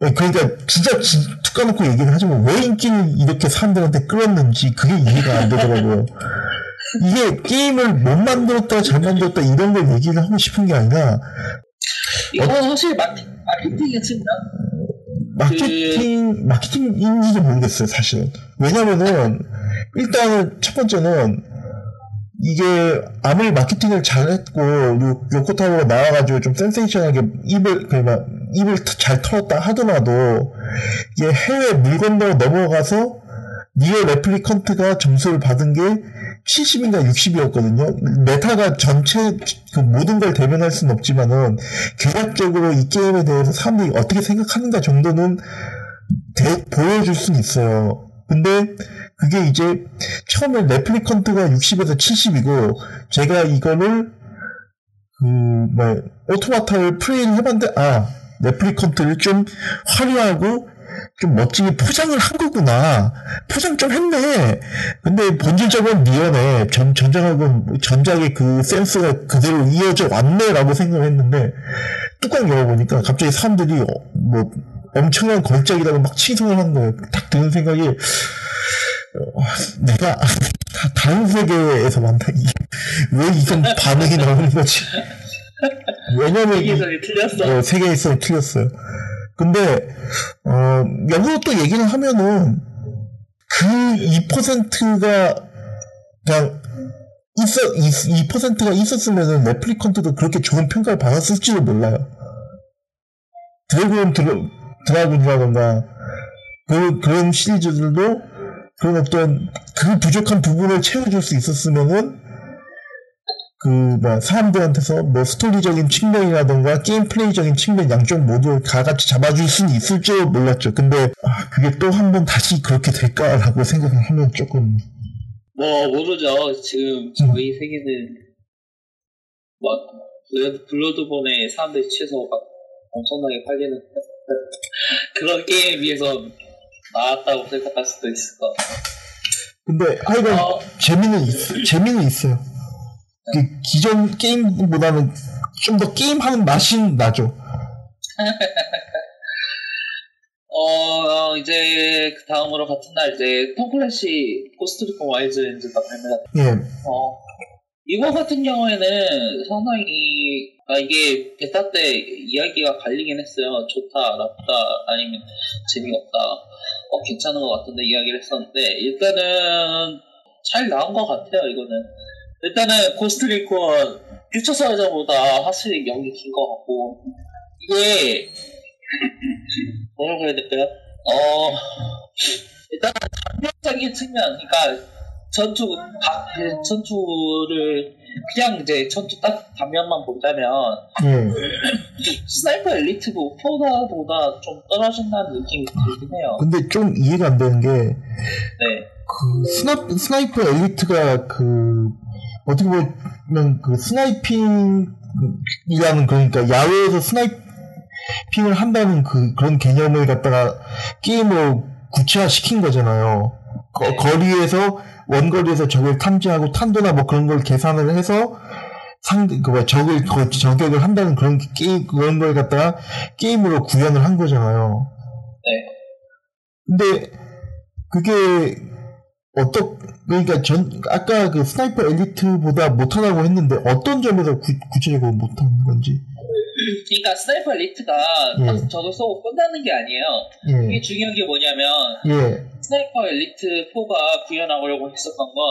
그러니까 진짜 진- 툭 까놓고 얘기를 하자면 왜 인기를 이렇게 사람들한테 끌었는지 그게 이해가 안 되더라고요. 이게 게임을 못 만들었다 잘 만들었다 이런 걸 얘기를 하고 싶은 게 아니라 이거 사실 마케, 측면? 마케팅 마케팅인지도 모르겠어요 사실은 왜냐면은 일단은 첫 번째는 이게 아무리 마케팅을 잘했고 요, 요코타로가 나와가지고 좀 센세이션하게 입을 그막 입을 터- 잘 털었다 하더라도 이게 해외 물건으로 넘어가서 니어 레플리컨트가 점수를 받은 게 70인가 60이었거든요. 메타가 전체 그 모든 걸 대변할 수는 없지만은 개략적으로 이 게임에 대해서 사람들이 어떻게 생각하는가 정도는 대- 보여줄 수는 있어요. 근데 그게 이제 처음에 레플리컨트가 60에서 70이고 제가 이거를 그뭐 오토마타를 플레이를 해봤는데 아 레플리컨트를 좀 화려하고 좀 멋지게 포장을 한 거구나. 포장 좀 했네. 근데 본질적으로 니언에 전, 전작하고 전작의 그 센스가 그대로 이어져 왔네라고 생각을 했는데 뚜껑 열어보니까 갑자기 사람들이 어, 뭐 엄청난 걸작이라고 막 칭송을 하는 거예요. 딱 드는 생각이 어, 내가 다, 다른 세계에서 만나 이게 왜 이런 반응이 나오는 거지? 왜냐면 이- 세계에서 틀렸어. 어, 세계에서 틀렸어요. 근데 어, 역으로 또 얘기를 하면은 그 2%가 그냥 있어 2, 2%가 있었으면은 레플리컨트도 그렇게 좋은 평가를 받았을지도 몰라요. 드래곤 드라, 드라군이라던가 그, 그런 시리즈들도 그런 어떤 그 부족한 부분을 채워줄 수 있었으면은 그, 뭐, 사람들한테서 뭐, 스토리적인 측면이라던가, 게임 플레이적인 측면 양쪽 모두 다 같이 잡아줄 수는 있을 줄 몰랐죠. 근데, 아, 그게 또 한 번 다시 그렇게 될까라고 생각을 하면 조금, 뭐 모르죠. 지금 저희 세계는 뭐 블러드- 블러드본에 사람들이 취해서 막 엄청나게 팔리는 그런 게임에 비해서 나왔다고 생각할 수도 있을 것 같아요. 근데, 하여간, 어, 재미는, 있, 재미는 있어요. 그, 기존 게임보다는 좀 더 게임하는 맛이 나죠. 어, 어, 이제 그 다음으로 같은 날 이제 톰 클랜시 고스트리콘 와일드랜즈가 발매가 예. 어, 이거 같은 경우에는 상당히, 아, 이게 베타 때 이야기가 갈리긴 했어요. 좋다, 나쁘다, 아니면 재미없다. 어, 괜찮은 것 같은데 이야기를 했었는데, 일단은 잘 나온 것 같아요, 이거는. 일단은 고스트리콘 퓨처 솔저보다 확실히 연기 긴것 같고, 이게, 뭐라고 해야 될까요? 어, 일단 장면적인 측면, 그러니까 전투, 바- 그 전투를 그냥 이제 전투 딱 단면만 본다면 예. 스나이퍼 엘리트 포보다 좀 떨어진다는 느낌이 들긴 해요. 근데 좀 이해가 안 되는 게, 네. 그 스나, 스나이퍼 엘리트가 그 어떻게 보면 그 sniping이라는 그러니까 야외에서 sniping을 한다는 그 그런 개념을 갖다가 게임으로 구체화 시킨 거잖아요. 거, 네. 거리에서 원거리에서 적을 탐지하고 탄도나 뭐 그런 걸 계산을 해서 상대 그 적을 거- 저격을 한다는 그런 게임 그런 걸 갖다가 게임으로 구현을 한 거잖아요. 네. 근데 그게 어떻 그러니까 전 아까 그 스나이퍼 엘리트보다 못하다고 했는데 어떤 점에서 구, 구체적으로 못하는 건지 그러니까 스나이퍼 엘리트가 예. 딱 저걸 쏘고 끝나는 게 아니에요. 이게 예 중요한 게 뭐냐면 예, 스나이퍼 엘리트 4가 구현하려고 했었던 건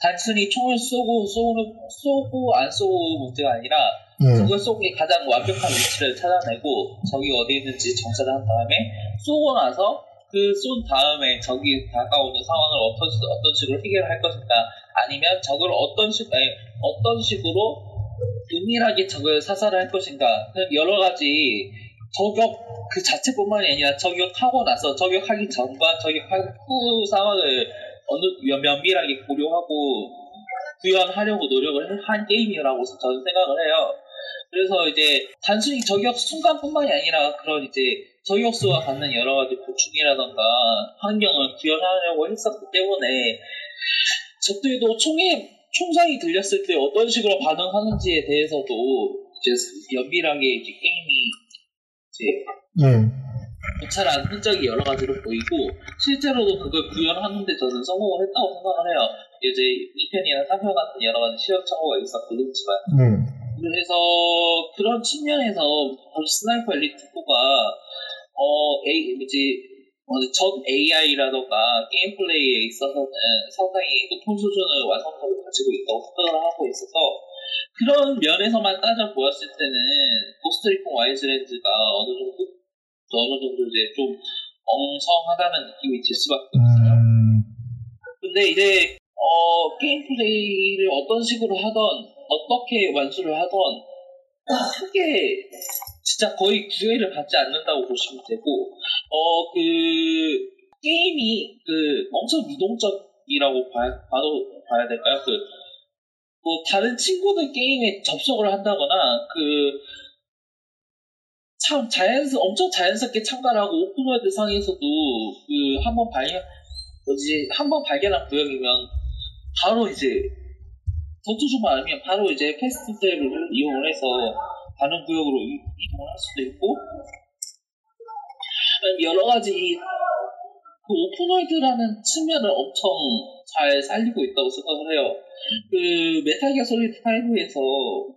단순히 총을 쏘고 쏘는 쏘고 안 쏘고 문제가 아니라 예, 적을 쏘기 가장 완벽한 위치를 찾아내고 적이 어디 있는지 정찰을 한 다음에 쏘고 나서 그 쏜 다음에 적이 다가오는 상황을 어떤, 시- 어떤 식으로 해결할 것인가 아니면 적을 어떤 식 아니, 어떤 식으로 은밀하게 적을 사살을 할 것인가 여러 가지 저격 그 자체뿐만이 아니라 저격하고 나서 저격하기 전과 저격한 후 상황을 어느 면- 면밀하게 고려하고 구현하려고 노력을 한 게임이라고 저는 생각을 해요. 그래서 이제 단순히 저격 순간뿐만이 아니라 그런 이제 저격수가 갖는 여러 가지 보충이라던가 환경을 구현하려고 했었기 때문에 적들도 총에 총성이 들렸을 때 어떤 식으로 반응하는지에 대해서도 이제 면밀하게 이제 게임이 이제 예. 고찰한 흔적이 여러 가지로 보이고 실제로도 그걸 구현하는데 저는 성공을 했다고 생각을 해요. 이제 2편이나 3편 같은 여러 가지 시행착오가 있었긴 했지만 네. 그래서 그런 측면에서 스나이퍼 엘리트 4가 어, A, 이제 어, 전 AI라던가 게임 플레이에 있어서는 상당히 높은 수준의 완성도를 가지고 있다고 생각을 하고 있어서 그런 면에서만 따져 보았을 때는 Ghost Recon Wildlands가 어느 정도 어느 정도 이제 좀 엉성하다는 느낌이 들 수밖에 없어요. 음, 근데 이제 어, 게임 플레이를 어떤 식으로 하던 어떻게 완수를 하던 크게 진짜 거의 구애를 받지 않는다고 보시면 되고 어 그 게임이 그 엄청 유동적이라고 봐, 봐도 봐야 될까요? 그 뭐 다른 친구들 게임에 접속을 한다거나 그 참 자연스 엄청 자연스럽게 참가하고 open world 상에서도 그 한번 발견 뭐지 한번 발견한 구역이면 바로 이제 전투 중만 아니면 바로 이제 fast travel을 이용을 해서 다른 구역으로 이- 이동을 할 수도 있고 여러 가지 그 open world라는 측면을 엄청 잘 살리고 있다고 생각을 해요. 그 Metal Gear Solid 5에서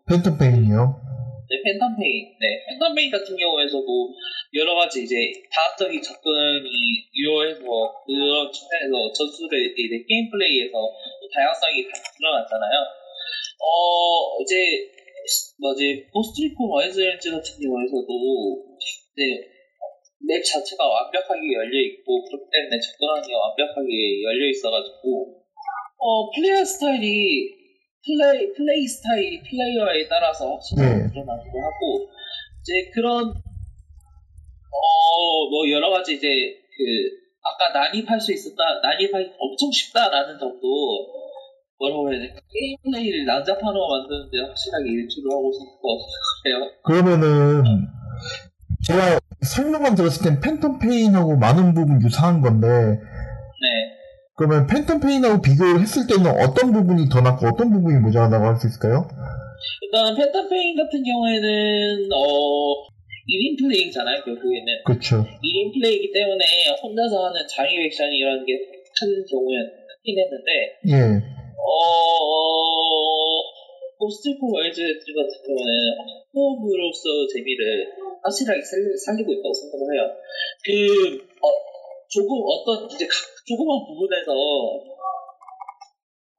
Phantom Pain이요. 네, Phantom Pain. 네, Phantom Pain 같은 경우에서도 여러 가지 이제 다각적인 접근이 유효해서 그런 측면에서 전술의 이제 게임 플레이에서 다양성이 다 드러났잖아요. 어, 이제, 뭐지, Ghost Recon Wildlands 같은 경우에서도 이제 맵 자체가 완벽하게 열려 있고, 그렇기 때문에 접근하기가 완벽하게 열려 있어가지고, 어, 플레이어 스타일이 플레이, 플레이 스타일이 플레이어에 따라서 확실히 네. 드러나기도 하고, 이제 그런, 어, 뭐 여러 가지 이제 그, 아까 난입할 수 있었다, 난입하기 엄청 쉽다라는 정도, 뭐라고 해야 될까, 게임 플레이를 난잡하로 만드는데 확실하게 일조를 하고 생각해요. 그러면은 제가 설명만 들었을 땐 Phantom Pain하고 많은 부분 유사한 건데 네. 그러면 Phantom Pain하고 비교를 했을 때는 어떤 부분이 더 낫고 어떤 부분이 모자라다고 할 수 있을까요? 일단 Phantom Pain 같은 경우에는 어 1인 플레이잖아요 결국에는 그렇죠. 1인 플레이이기 때문에 혼자서 하는 잠입 액션이 이런 게큰 경우에 크긴 했는데 예. 어 Ghost Recon Wildlands 같은 경우는 co-op으로서 재미를 확실하게 살- 살리고 있다고 생각을 해요 그 어, 조금 어떤 이제 각- 조그만 부분에서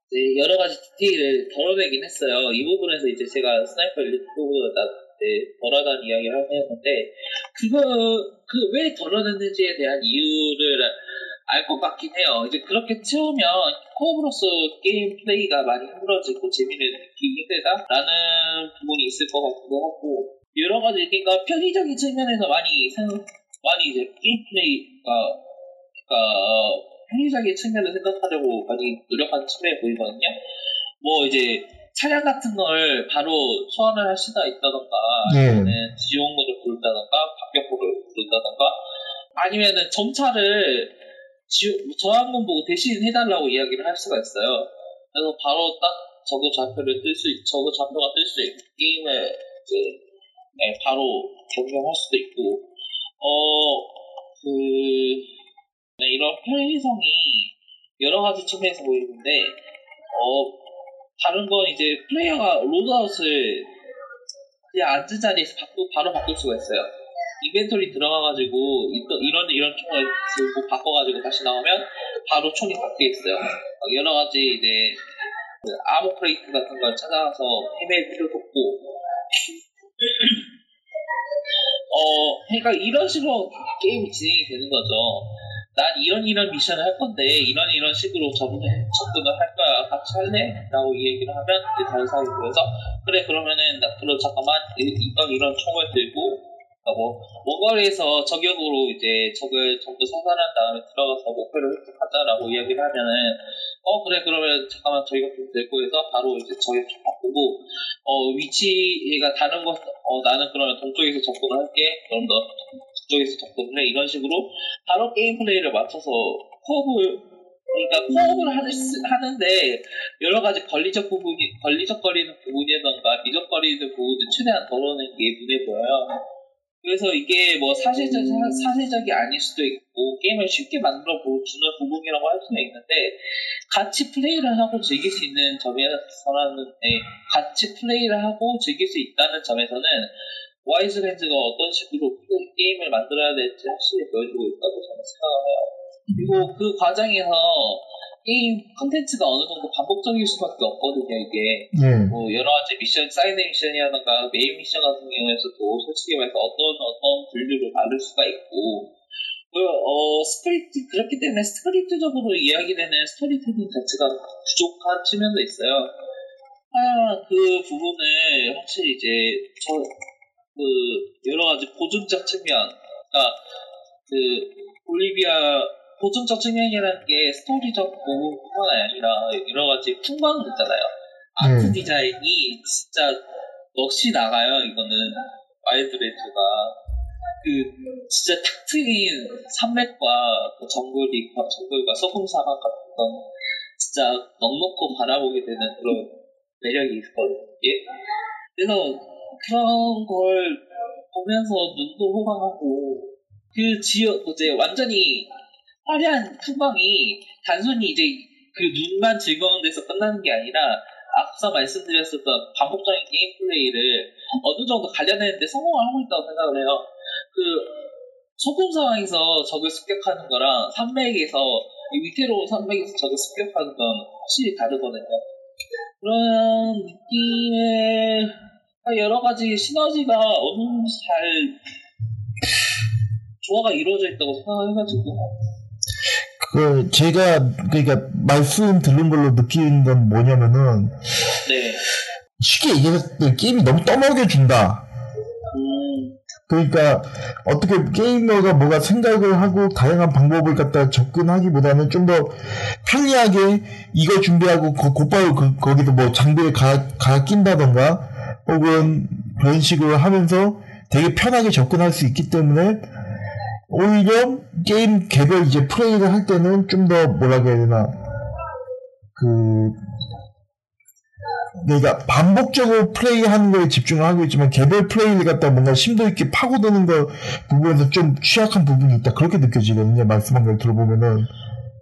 이제 여러 가지 디테일을 덜어내긴 했어요. 이 부분에서 이제 제가 Sniper Elite보다 덜하다는 이야기를 했는데 그거 그 왜 덜어냈는지에 대한 이유를 알 것 같긴 해요. 이제 그렇게 채우면 co-op으로서 게임 플레이가 많이 힘들어지고 재미를 느끼기 힘들다라는 부분이 있을 것 같기도 하고 여러 가지 그러니까 편의적인 측면에서 많이 생- 많이 이제 게임 플레이가 그러니까 편의적인 측면을 생각하려고 많이 노력하는 측면이 보이거든요. 뭐 이제 차량 같은 걸 바로 소환을 할 수가 있다던가 예. 아니면은 지원문을 부른다던가 박격포를 부른다던가 아니면은 지- 저항문 보고 대신 해달라고 이야기를 할 수가 있어요. 그래서 바로 딱 저거 좌표를 뜰 수, 있- 저거 좌표가 뜰 수 있는 게임을 이제 네, 바로 적용할 수도 있고 어, 그 네, 이런 편의성이 여러 가지 측면에서 보이는데 어, 다른 건 이제 플레이어가 loadout을 그냥 앉은 자리에서 바꾸, 바로 바꿀 수가 있어요. inventory 들어가가지고 이- 이런 이런 총을 들고 바꿔가지고 다시 나오면 바로 총이 바뀌어 있어요. 어, 여러 가지 이제 그 ammo crate 같은 걸 찾아서 헤맬 필요도 없고 어 그러니까 이런 식으로 게임이 진행이 되는 거죠. 난 이런 이런 미션을 할 건데 이런 이런 식으로 접근, 접근을 할 거야. 같이 할래? 라고 이 얘기를 하면 이제 다른 사람이 보여서 그래 그러면은 나 그럼 잠깐만 이- 이런 이런 총을 들고 어, 뭐 원거리에서 저격으로 이제 적을 전부 사살한 다음에 들어가서 목표를 획득하자라고 이야기를 하면은 어 그래 그러면 잠깐만 저희가 좀 들고 해서 바로 이제 저격 좀 바꾸고 어 위치가 다른 곳 어 나는 그러면 동쪽에서 접근을 할게. 그럼 너북 쪽에서 해 이런 식으로 바로 게임 플레이를 맞춰서 코업을 그러니까 코업을 하는데 여러 가지 권리적 부분이 권리적거리는 부분이던가 미적거리는 부분을 최대한 덜어낸 게 눈에 보여요. 그래서 이게 뭐 사실적, 사실적이 아닐 수도 있고, 게임을 쉽게 만들어 주는 부분이라고 할 수는 있는데, 같이 플레이를 하고 즐길 수 있는 점에서는, 네, 같이 플레이를 하고 즐길 수 있다는 점에서는, 와이즈랜드가 어떤 식으로 게임을 만들어야 될지 확실히 보여주고 있다고 저는 생각을 해요. 그리고 그 과정에서 게임 컨텐츠가 어느 정도 반복적일 수밖에 없거든요, 이게. 네. 뭐 여러 가지 미션, side mission이라든가 main mission 같은 경우에서도 솔직히 말해서 어떤, 어떤 분류로 다를 수가 있고, 그, 어, 스크립트, 그렇기 때문에 스크립트적으로 이야기되는 스토리텔링 자체가 부족한 측면도 있어요. 아, 그 부분을 확실히 이제, 저, 그, 여러 가지 보존적 측면, 그러니까, 그, 올리비아 보존적 측면이라는 게 스토리적 부분뿐만 아니라 여러 가지 풍광 있잖아요. 아트 음. 디자인이 진짜 넋이 나가요. 이거는 와일드레드가 그 진짜 탁 트인 산맥과 그 정글이 정글과 소금사막 같은 건 진짜 넉넉고 바라보게 되는 그런 매력이 있거든요. 예? 그래서 그런 걸 보면서 눈도 호강하고 그 지역 이제 완전히 화려한 풍광이 단순히 이제 그 눈만 즐거운 데서 끝나는 게 아니라 앞서 말씀드렸었던 반복적인 게임 플레이를 어느 정도 가려내는데 성공을 하고 있다고 생각을 해요. 그 소금 상황에서 적을 습격하는 거랑 산맥에서 위태로운 산맥에서 적을 습격하는 건 확실히 다르거든요. 그런 느낌의 여러 가지 시너지가 어느 정도 잘 조화가 이루어져 있다고 생각해가지고 그 제가 그러니까 말씀 들은 걸로 느끼는 건 뭐냐면은 네. 쉽게 얘기해서 게임이 너무 떠먹여 준다. 음. 그러니까 어떻게 게이머가 뭐가 생각을 하고 다양한 방법을 갖다 접근하기보다는 좀 더 편리하게 이거 준비하고 곧바로 그, 거기도 뭐 장비를 가, 가 낀다던가 혹은 그런 식으로 하면서 되게 편하게 접근할 수 있기 때문에 오히려 게임 개별 이제 플레이를 할 때는 좀 더 뭐라고 해야 되나 그 그러니까 반복적으로 플레이하는 거에 집중을 하고 있지만 개별 플레이를 갖다 뭔가 심도 있게 파고드는 거 부분에서 좀 취약한 부분이 있다. 그렇게 느껴지거든요. 말씀한 걸 들어보면은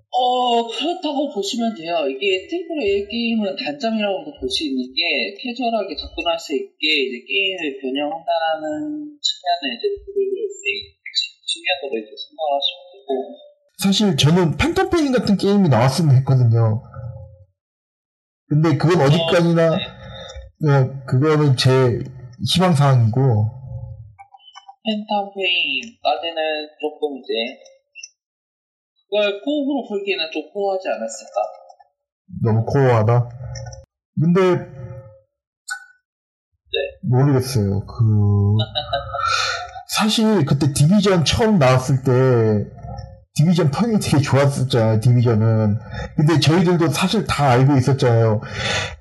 어 그렇다고 보시면 돼요 이게 triple A 게임은 단점이라고 볼수 있는 게 캐주얼하게 접근할 수 있게 이제 게임을 변형한다는 측면에 이제 신기하다고 이제 생각하시고 사실 저는 Phantom Pain 같은 게임이 나왔으면 했거든요. 근데 그건 어디까지나 어, 네. 어, 그거는 제 희망 사항이고 Phantom Pain까지는 조금 이제 그걸 co-op으로 풀기에는 좀 core하지 않았을까? 너무 core하다. 근데 네. 모르겠어요. 그 사실 그때 Division 처음 나왔을 때 Division 평이 되게 좋았었잖아요, Division은. 근데 저희들도 사실 다 알고 있었잖아요.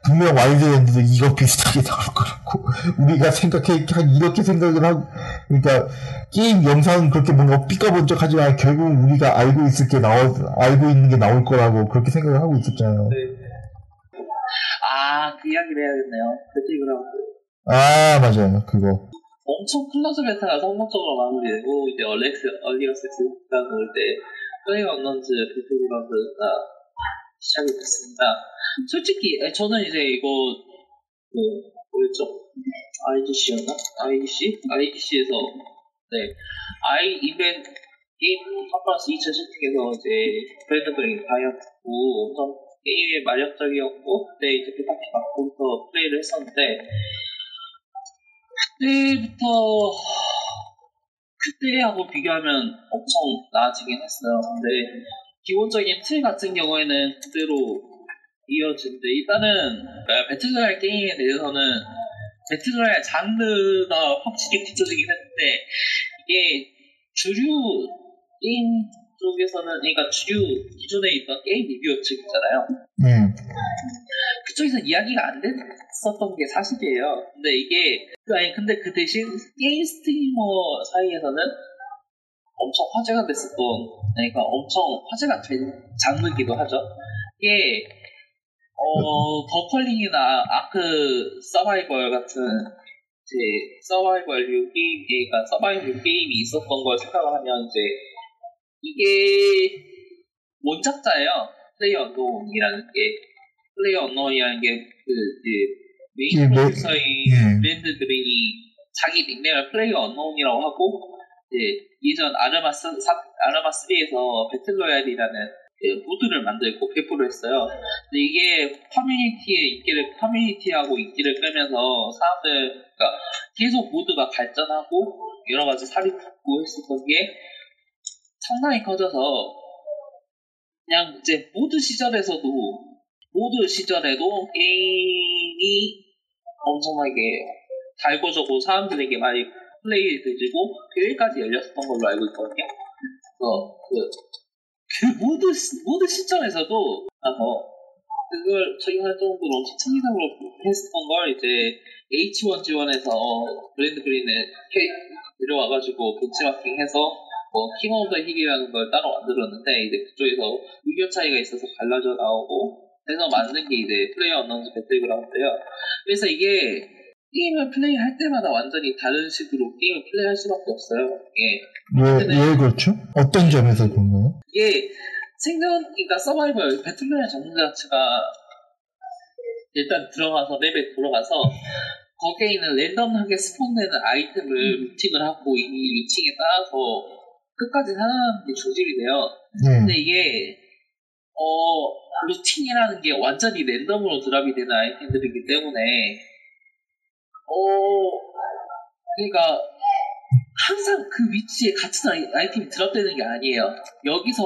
분명 와일드랜드도 이거 비슷하게 나올 거라고. 우리가 생각해, 한 이렇게 생각을 하고, 그러니까, 게임 영상은 그렇게 뭔가 삐까번쩍 하지만 결국 우리가 알고 있을 게 나올, 알고 있는 게 나올 거라고 그렇게 생각을 하고 있었잖아요. 네. 아, 그 이야기를 해야겠네요. 그치, 그럼. 아, 맞아요. 그거. 엄청 클라스 베타가 성공적으로 마무리되고 이제 얼렉스 얼리어스가 나올 때 플레이 언넌즈 배틀그라운드가 시작이 됐습니다. 솔직히 저는 이제 이거 그 뭐였죠? IGC였나? IGC? IGC에서 네 아이 이벤트 게임 컨퍼런스 2000 세팅에서 이제 브랜드 브레인 다이었고 엄청 게임이 마력적이었고 그때 이제 피타키 바꾸면서 플레이를 했었는데 그때부터 그때하고 비교하면 엄청 나아지긴 했어요. 근데 기본적인 틀 같은 경우에는 그대로 이어지는데 일단은 배틀로얄 게임에 대해서는 배틀로얄 장르가 확실히 뒤쳐지긴 했는데 이게 주류 게임 쪽에서는 그러니까 주류 기존에 있던 게임 리뷰어 측 있잖아요. 네. 그쪽에서 이야기가 안됐 었던 게 사실이에요. 근데 이게 그 아니 근데 그 대신 게임 스트리머 사이에서는 엄청 화제가 됐었던 그러니까 엄청 화제가 된 장르기도 하죠. 이게 어 The Culling이나 ARK Survival 같은 이제 서바이벌류 게임, 그러니까 서바이벌 게임이 있었던 걸 생각을 하면 이제 이게 원작자예요. PlayerUnknown이라는 게 PlayerUnknown이라는 게 그 이제 메인 예, 뭐- 프로듀서인 예. Brendan Greene이 자기 닉네임을 PlayerUnknown이라고 하고 이제 예전 Arma 스 Arma 3에서 battle royale이라는 그 mod를 만들고 배포를 했어요. 근데 이게 커뮤니티의 인기를 커뮤니티하고 인기를 끌면서 사람들 그러니까 계속 mod가 발전하고 여러 가지 살이 붙고 했었던 게 상당히 커져서 그냥 이제 mod 시절에서도 mod 시절에도 게임이 엄청나게 달궈져고 사람들에게 많이 플레이 되지고 대회까지 열렸었던 걸로 알고 있거든요. 그래서 그, 그 시- mod 시점에서도 아 뭐 그걸 할 정도로 엄청 창의적으로 했었던 걸 이제 H1G1에서 브랜드 그린에 데려와가지고 벤치마킹해서 뭐 King of the Kill이라는 걸 따로 만들었는데 이제 그쪽에서 의견 차이가 있어서 갈라져 나오고 그래서 만든 게 이제 PlayerUnknown's Battlegrounds예요. 그래서 이게 게임을 플레이할 때마다 완전히 다른 식으로 게임을 플레이할 수밖에 없어요. 이게 왜, 왜 그렇죠? 어떤 점에서 그런가요? 이게 생존, 그러니까 서바이벌 battle royale 장르 자체가 일단 들어가서 맵에 들어가서 거기에 있는 랜덤하게 spawn되는 아이템을 looting을 하고 이 looting에 따라서 끝까지 살아나는 게 목적이 돼요. 근데 네. 이게 어 looting이라는 게 완전히 랜덤으로 drop이 되는 아이템들이기 때문에 어 그러니까 항상 그 위치에 같은 아이, 아이템이 drop되는 게 아니에요. 여기서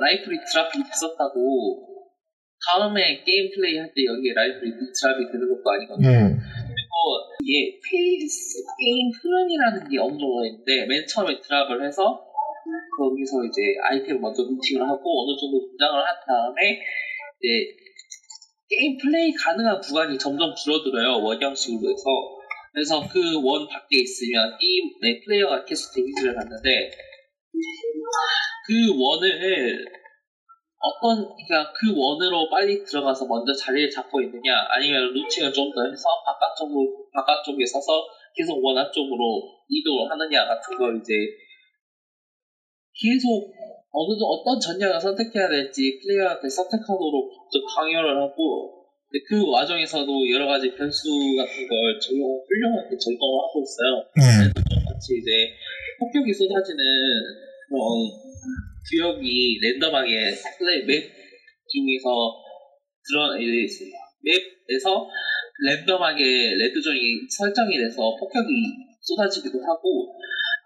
라이플이 drop이 됐었다고 다음에 게임 플레이 할 때 여기에 라이플이 drop이 되는 것도 아니거든요. 네. 그리고 이게 페이스 게임 흐름이라는 게 있는데 맨 처음에 drop을 해서 거기서 이제 아이템을 먼저 looting을 하고 어느 정도 무장을 한 다음에 이제 게임 플레이 가능한 구간이 점점 줄어들어요 원형식으로 해서. 그래서 그 원 밖에 있으면 게임 내 플레이어가 계속 damage를 받는데 그 원을 어떤 그러니까 그 원으로 빨리 들어가서 먼저 자리를 잡고 있느냐 아니면 looting을 좀 더 해서 바깥쪽으로 바깥쪽에 서서 계속 원 안 쪽으로 이동을 하느냐 같은 걸 이제 계속 어느 정 어떤 전략을 선택해야 될지 플레이어한테 선택하도록 좀 강요를 하고 그 와중에서도 여러 가지 변수 같은 걸 적용 훌륭하게 적용을 하고 있어요. 네. 같이 이제 폭격이 쏟아지는 그런 구역이 랜덤하게 플레이 맵 중에서 드러 이제 맵에서 랜덤하게 red zone이 설정이 돼서 폭격이 쏟아지기도 하고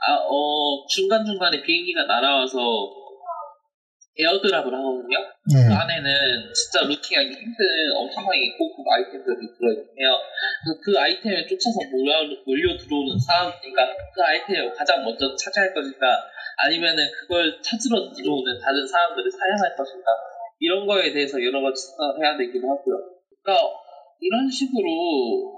아, 어, 중간중간에 비행기가 날아와서 airdrop을 하거든요. 그 네. 안에는 진짜 looting하기 힘든 엄청나게 고급 아이템들이 들어있네요. 그래서 그 아이템을 쫓아서 몰려, 몰려 들어오는 사람, 그러니까 그 아이템을 가장 먼저 차지할 것인가, 아니면은 그걸 찾으러 들어오는 다른 사람들을 사냥할 것인가, 이런 거에 대해서 여러 가지 생각을 해야 되기도 하고요. 그러니까 이런 식으로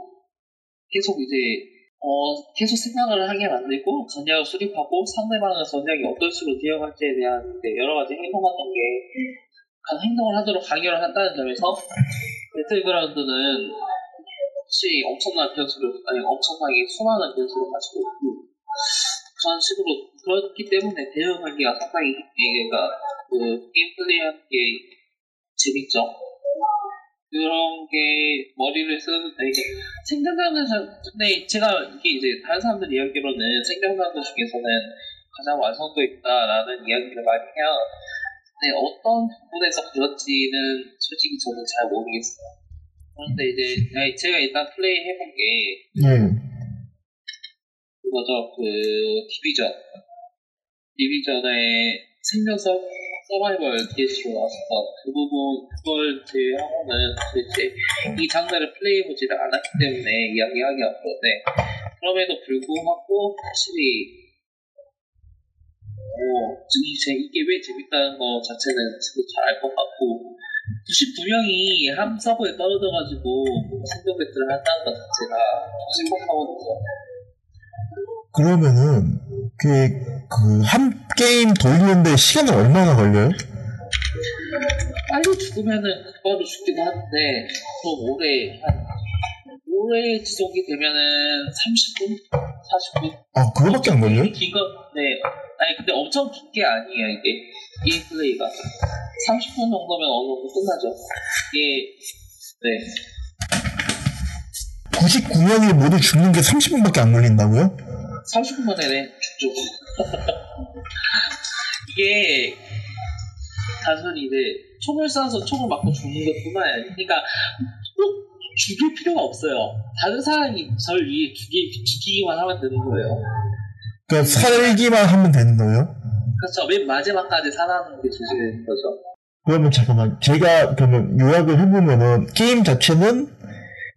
계속 이제 어, 계속 생각을 하게 만들고 전략을 수립하고 상대방의 전략이 어떤 식으로 대응할지에 대한 여러 가지 행동하는 게그 행동을 하도록 강요를 한다는 점에서 배틀그라운드는 혹시 엄청난 변수를 아니 엄청나게 수많은 변수를 가지고 있고 그런 식으로 그렇기 때문에 대응하기가 상당히 그러니까 그 게임 플레이하는 게 재밌죠. 그런 게 머리를 쓰는데 이제 생존자들 근데 제가 이게 이제 다른 사람들 이야기로는 생존자들 중에서는 가장 완성도 있다라는 이야기를 많이 해요. 근데 어떤 부분에서 그렇지는 솔직히 저는 잘 모르겠어요. 그런데 이제 아니, 제가 일단 플레이 해본 게 네. 그거죠 그 디비전 디비전의 생존성 서바이벌 DS로 나왔었던 그 부분 그걸 제외하고는 도대체 이 장르를 플레이해보지를 않았기 때문에 이야기하기가 그런데 그럼에도 불구하고 확실히 뭐 이제 이게 왜 재밌다는 거 자체는 잘알 것 같고 99명이 한 서버에 떨어져가지고 생존 배틀을 한다는 것 자체가 심각하거든요. 그러면은 그한 게임 돌리는데 시간이 얼마나 걸려요? 빨리 죽으면은 바로 죽기도 하는데 좀 오래 한 오래 지속이 되면은 30분, 40분. 아 그거밖에 안 걸려요? 긴거 네. 아니 근데 엄청 긴 게 아니에요 이게 게임 플레이가 30분 정도면 어느 정도 끝나죠. 이게 네 99명이 모두 죽는 게 30분밖에 안 걸린다고요? 30분 만에 네, 죽죠. 이게 단순히 이제 총을 쏴서 총을 맞고 죽는 것뿐만 아니라 그러니까 꼭 죽일 필요가 없어요. 다른 사람이 절 위해 죽이, 죽이기만 하면 되는 거예요. 그러니까 살기만 하면 되는 거예요? 그렇죠. 맨 마지막까지 살아남는 게 중심인 거죠. 그러면 잠깐만 제가 그러면 요약을 해보면은 게임 자체는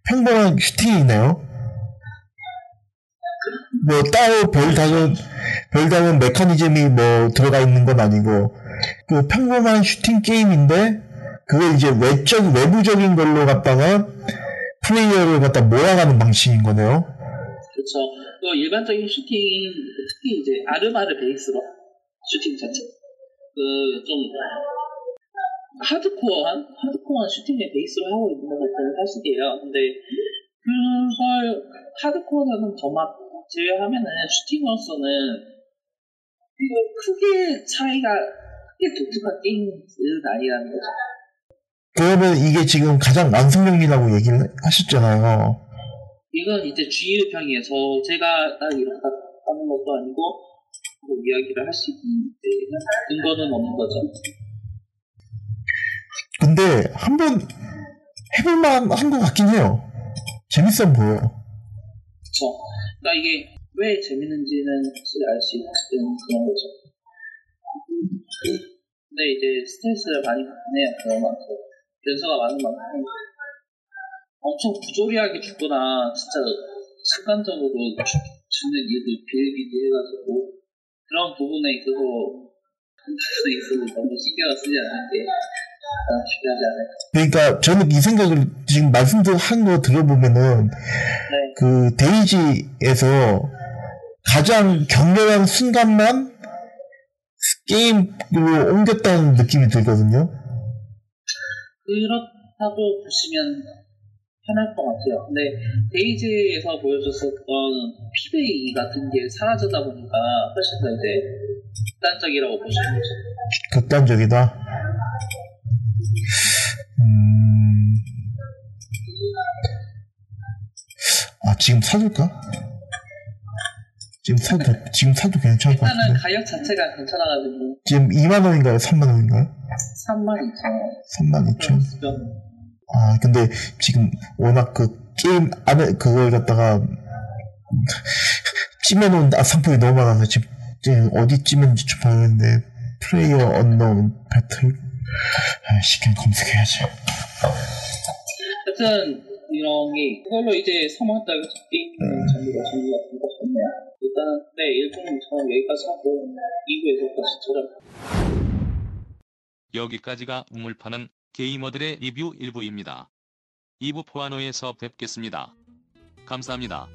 평범한 슈팅이네요. 뭐 따로 별 다른 별다른 메커니즘이 뭐 들어가 있는 건 아니고 그 평범한 슈팅 게임인데 그걸 이제 외적 외부적인 걸로 갖다가 플레이어를 갖다 몰아가는 방식인 거네요. 그렇죠. 그 일반적인 슈팅, 특히 이제 Arma를 베이스로 슈팅 자체. 그 좀 하드코어한 하드코어한 슈팅의 베이스로 하고 있는 것은 사실이에요. 근데 그걸 하드코어라는 점만 제외하면은 슈팅으로서는 이거 크게 차이가 크게 독특한 게임은 아니라는 거죠. 그러면 이게 지금 가장 완성형이라고 얘기를 하셨잖아요. 이건 이제 주의평이에서 제가 딱 이렇게 하는 것도 아니고 뭐 이야기를 할 수 있는 근거는 없는 거죠. 근데 한번 해볼만 한 것 같긴 해요. 재밌어 보여요. 그쵸. 그러니까 이게 왜 재밌는지는 확실히 알수 있는 그런 거죠. 근데 이제 스트레스를 많이 받네요. 그런 만큼. 변수가 많은 만큼. 엄청 부조리하게 죽거나, 진짜 순간적으로 죽, 죽는 일도 비일비재해가지고, 그런 부분에 있어서, 수 있어서 너무 신경을 쓰지 않는 게 그러니까 저는 이 생각을 지금 말씀들 한거 들어보면은 네. 그 데이지에서 가장 격렬한 순간만 게임으로 옮겼다는 느낌이 들거든요. 그렇다고 보시면 편할 것 같아요. 근데 데이지에서 보여줬었던 피베이 같은 게 사라지다 보니까 훨씬 더 이제 극단적이라고 보시면 되죠. 극단적이다. 음... 아 지금 사둘까? 지금 사도 돼- 지금 사도 괜찮을 것 일단은 같은데. 가격 자체가 괜찮아가지고 지금 2만 원인가요? 3만 원인가요? 32,000원. 3만 2천. 아, 근데 지금 워낙 그 게임 안에 그걸 갖다가 찜해놓은 아, 상품이 너무 많아서 지금 어디 찜했는지 좀 봐야겠는데 플레이어 언노운 배틀 아이씨 그냥 검색해야지 하여튼 이런 게 그걸로 이제 서머했다고 게임 전부가 전부가 된 것 같네요. 일단 네 1부는 저는 여기까지 하고 2부에서 다시 찾아 여기까지가 우물 파는 게이머들의 리뷰 일부입니다. 2부 포아노에서 뵙겠습니다. 감사합니다.